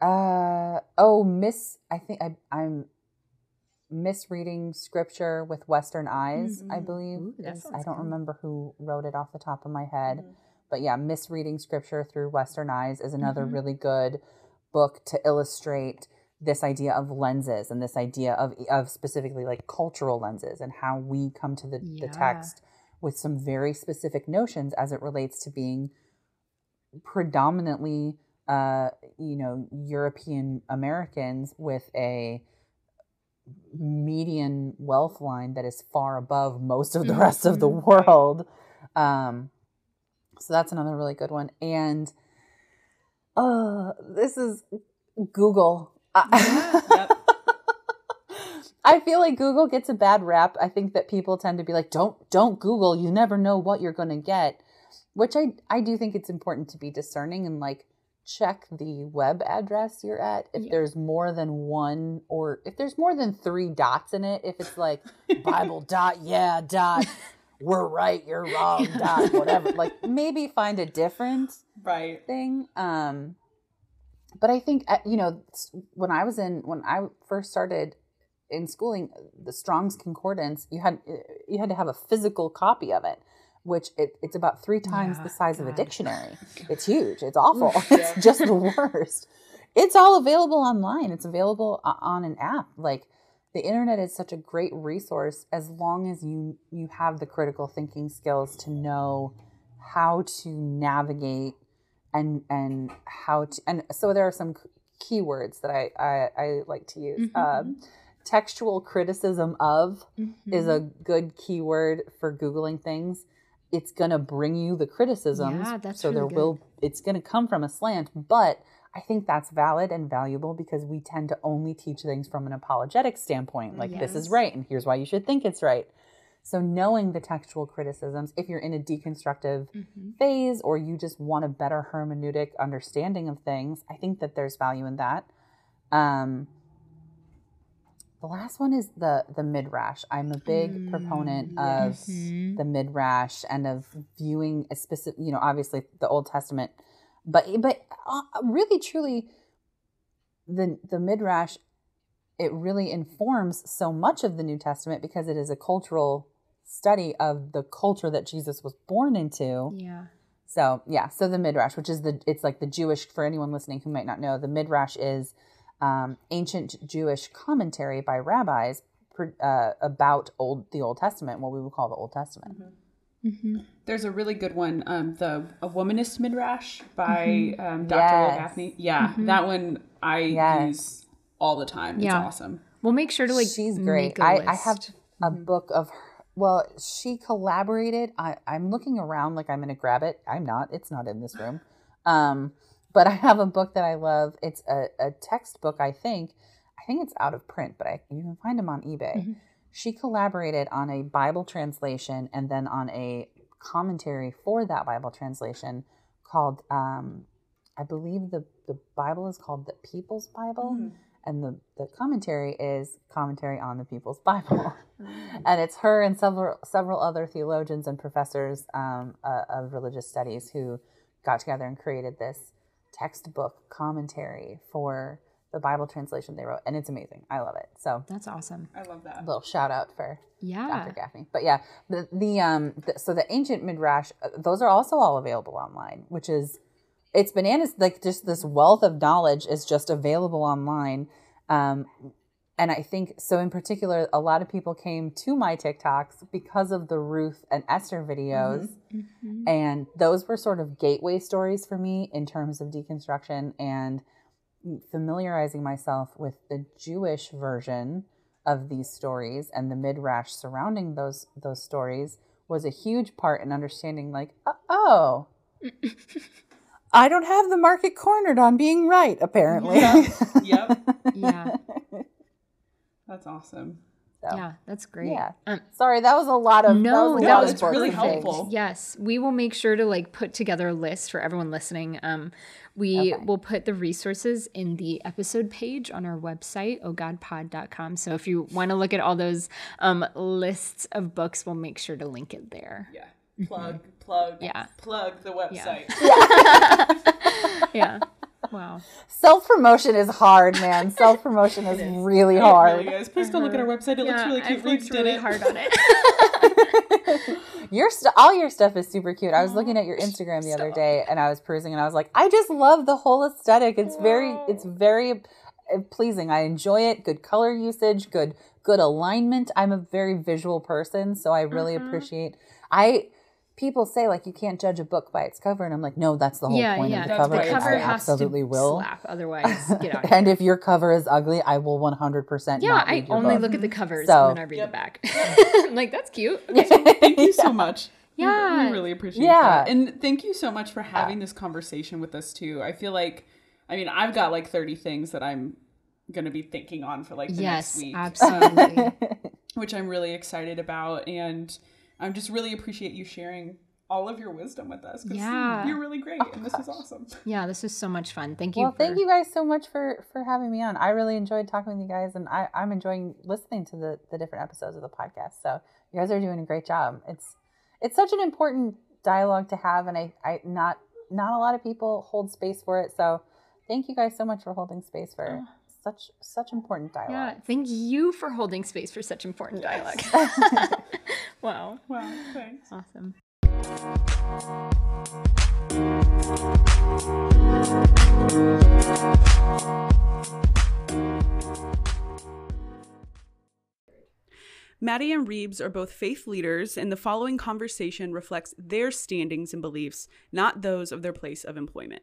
uh oh, miss I think I I'm misreading scripture with western eyes, I Mhm. believe. Ooh, is- I don't good. remember who wrote it off the top of my head. Mhm. But yeah, misreading scripture through western eyes is another Mhm. really good book to illustrate this idea of lenses and this idea of of specifically like cultural lenses and how we come to the, Yeah. the text with some very specific notions as it relates to being predominantly uh you know European Americans with a median wealth line that is far above most of the rest of the Mhm. world um so that's another really good one and uh this is google Yep. I feel like Google gets a bad rap. I think that people tend to be like, "Don't, don't Google. You never know what you're going to get." Which I, I do think it's important to be discerning and like check the web address you're at. If Yeah. there's more than one, or if there's more than three dots in it, if it's like Bible dot, yeah dot, we're right, you're wrong dot, whatever. Like maybe find a different Right. thing. Um, but I think uh, you know when I was in when I first started in schooling, the Strong's Concordance you had you had to have a physical copy of it, which it, it's about three times Yeah, the size of a dictionary. It's huge. It's awful. Yeah. It's just the worst. It's all available online. It's available on an app. Like the internet is such a great resource as long as you you have the critical thinking skills to know how to navigate and and how to and so there are some keywords that I I, I like to use. Mhm. Um, textual criticism of is Mhm. a good keyword for googling things. It's gonna bring you the criticisms, Yeah, that's so really there good. will. It's gonna come from a slant, but I think that's valid and valuable because we tend to only teach things from an apologetic standpoint, like this is right and here's why you should think it's right. So knowing the textual criticisms, if you're in a deconstructive Mhm. phase or you just want a better hermeneutic understanding of things, I think that there's value in that. Um, the last one is the the midrash. I'm a big proponent Mm, of Mhm. the midrash and of viewing a specific, you know, obviously the Old Testament, but but uh, really truly, the the midrash it really informs so much of the New Testament because it is a cultural study of the culture that Jesus was born into. Yeah. So yeah, so the midrash, which is the it's like the Jewish for anyone listening who might not know, the midrash is um, ancient Jewish commentary by rabbis uh, about old the Old Testament, what we would call the Old Testament. hmm There's a really good one, um, the A Womanist Midrash by um, Dr. Yes. Gafney. Yeah, that one I Yes. use all the time. It's Yeah. awesome. We'll make sure to like. She's make great. a I, I list. have a book of her. Well, she collaborated. I, I'm looking around like I'm going to grab it. I'm not. It's not in this room. Um, but I have a book that I love. It's a, a textbook, I think. I think it's out of print, but I, you can find them on eBay. Mhm. She collaborated on a Bible translation and then on a commentary for that Bible translation called, um, I believe the, the Bible is called the People's Bible and the, the commentary is commentary on the people's bible and it's her and several several other theologians and professors um, uh, of religious studies who got together and created this textbook commentary for the bible translation they wrote and it's amazing i love it so That's awesome. I love that. a little shout out for Yeah. dr gafney but yeah the, the um the, so the ancient midrash uh, those are also all available online which is it's bananas like just this wealth of knowledge is just available online um and i think so in particular a lot of people came to my tiktoks because of the ruth and esther videos Mhm. and those were sort of gateway stories for me in terms of deconstruction and familiarizing myself with the jewish version of these stories and the midrash surrounding those those stories was a huge part in understanding like oh I don't have the market cornered on being right apparently. Yep. yep. Yeah. That's awesome. So, Yeah, that's great. Yeah. Um, Sorry, that was a lot of No, that was a no, lot of really for things. helpful. Yes, we will make sure to like put together a list for everyone listening. Um, we Okay. will put the resources in the episode page on our website, ohgodpod.com. So if you want to look at all those um, lists of books, we'll make sure to link it there. Yeah. Plug, plug, Yeah. plug the website. Yeah. Wow. Self promotion is hard, man. Self promotion is, really It hard. really is. Please go look at our website. It looks really cute. I've Reeves worked really it. hard on it. Your st- all your stuff is super cute. I was looking at your Instagram the other day and I was perusing and I was like, I just love the whole aesthetic. It's very it's very uh, pleasing. I enjoy it. Good color usage, good good alignment. I'm a very visual person, so I really Mm-hmm. appreciate I people say like you can't judge a book by its cover and I'm like, no, that's the whole yeah, point yeah. of the That's cover. right. The cover I has absolutely to will. slap, otherwise get out. And here. if your cover is ugly, I will 100% yeah, not I your only book. look at the mm-hmm. covers So- when I read Yep. the back. I'm like that's cute. Okay. Thank you so much. Yeah. We really appreciate Yeah. that. And thank you so much for having this conversation with us too. I feel like I mean, I've got like 30 things that I'm going to be thinking on for like the Yes, next week. absolutely. which I'm really excited about. And I just really appreciate you sharing all of your wisdom with us. 'cause hmm, Yeah. You're really great. Oh, and this is awesome. yeah, this was so much fun. Thank you. Well, thank you guys so much for for having me on. I really enjoyed talking with you guys, and I, I'm enjoying listening to the the different episodes of the podcast. So you guys are doing a great job. It's it's such an important dialogue to have, and I I not not a lot of people hold space for it. So thank you guys so much for holding space for oh. such such important dialogue. Yeah, dialogue. thank you for holding space for such important dialogue. wow, Wow. Thanks. awesome. Maddie and Reeves are both faith leaders, and the following conversation reflects their standings and beliefs, not those of their place of employment.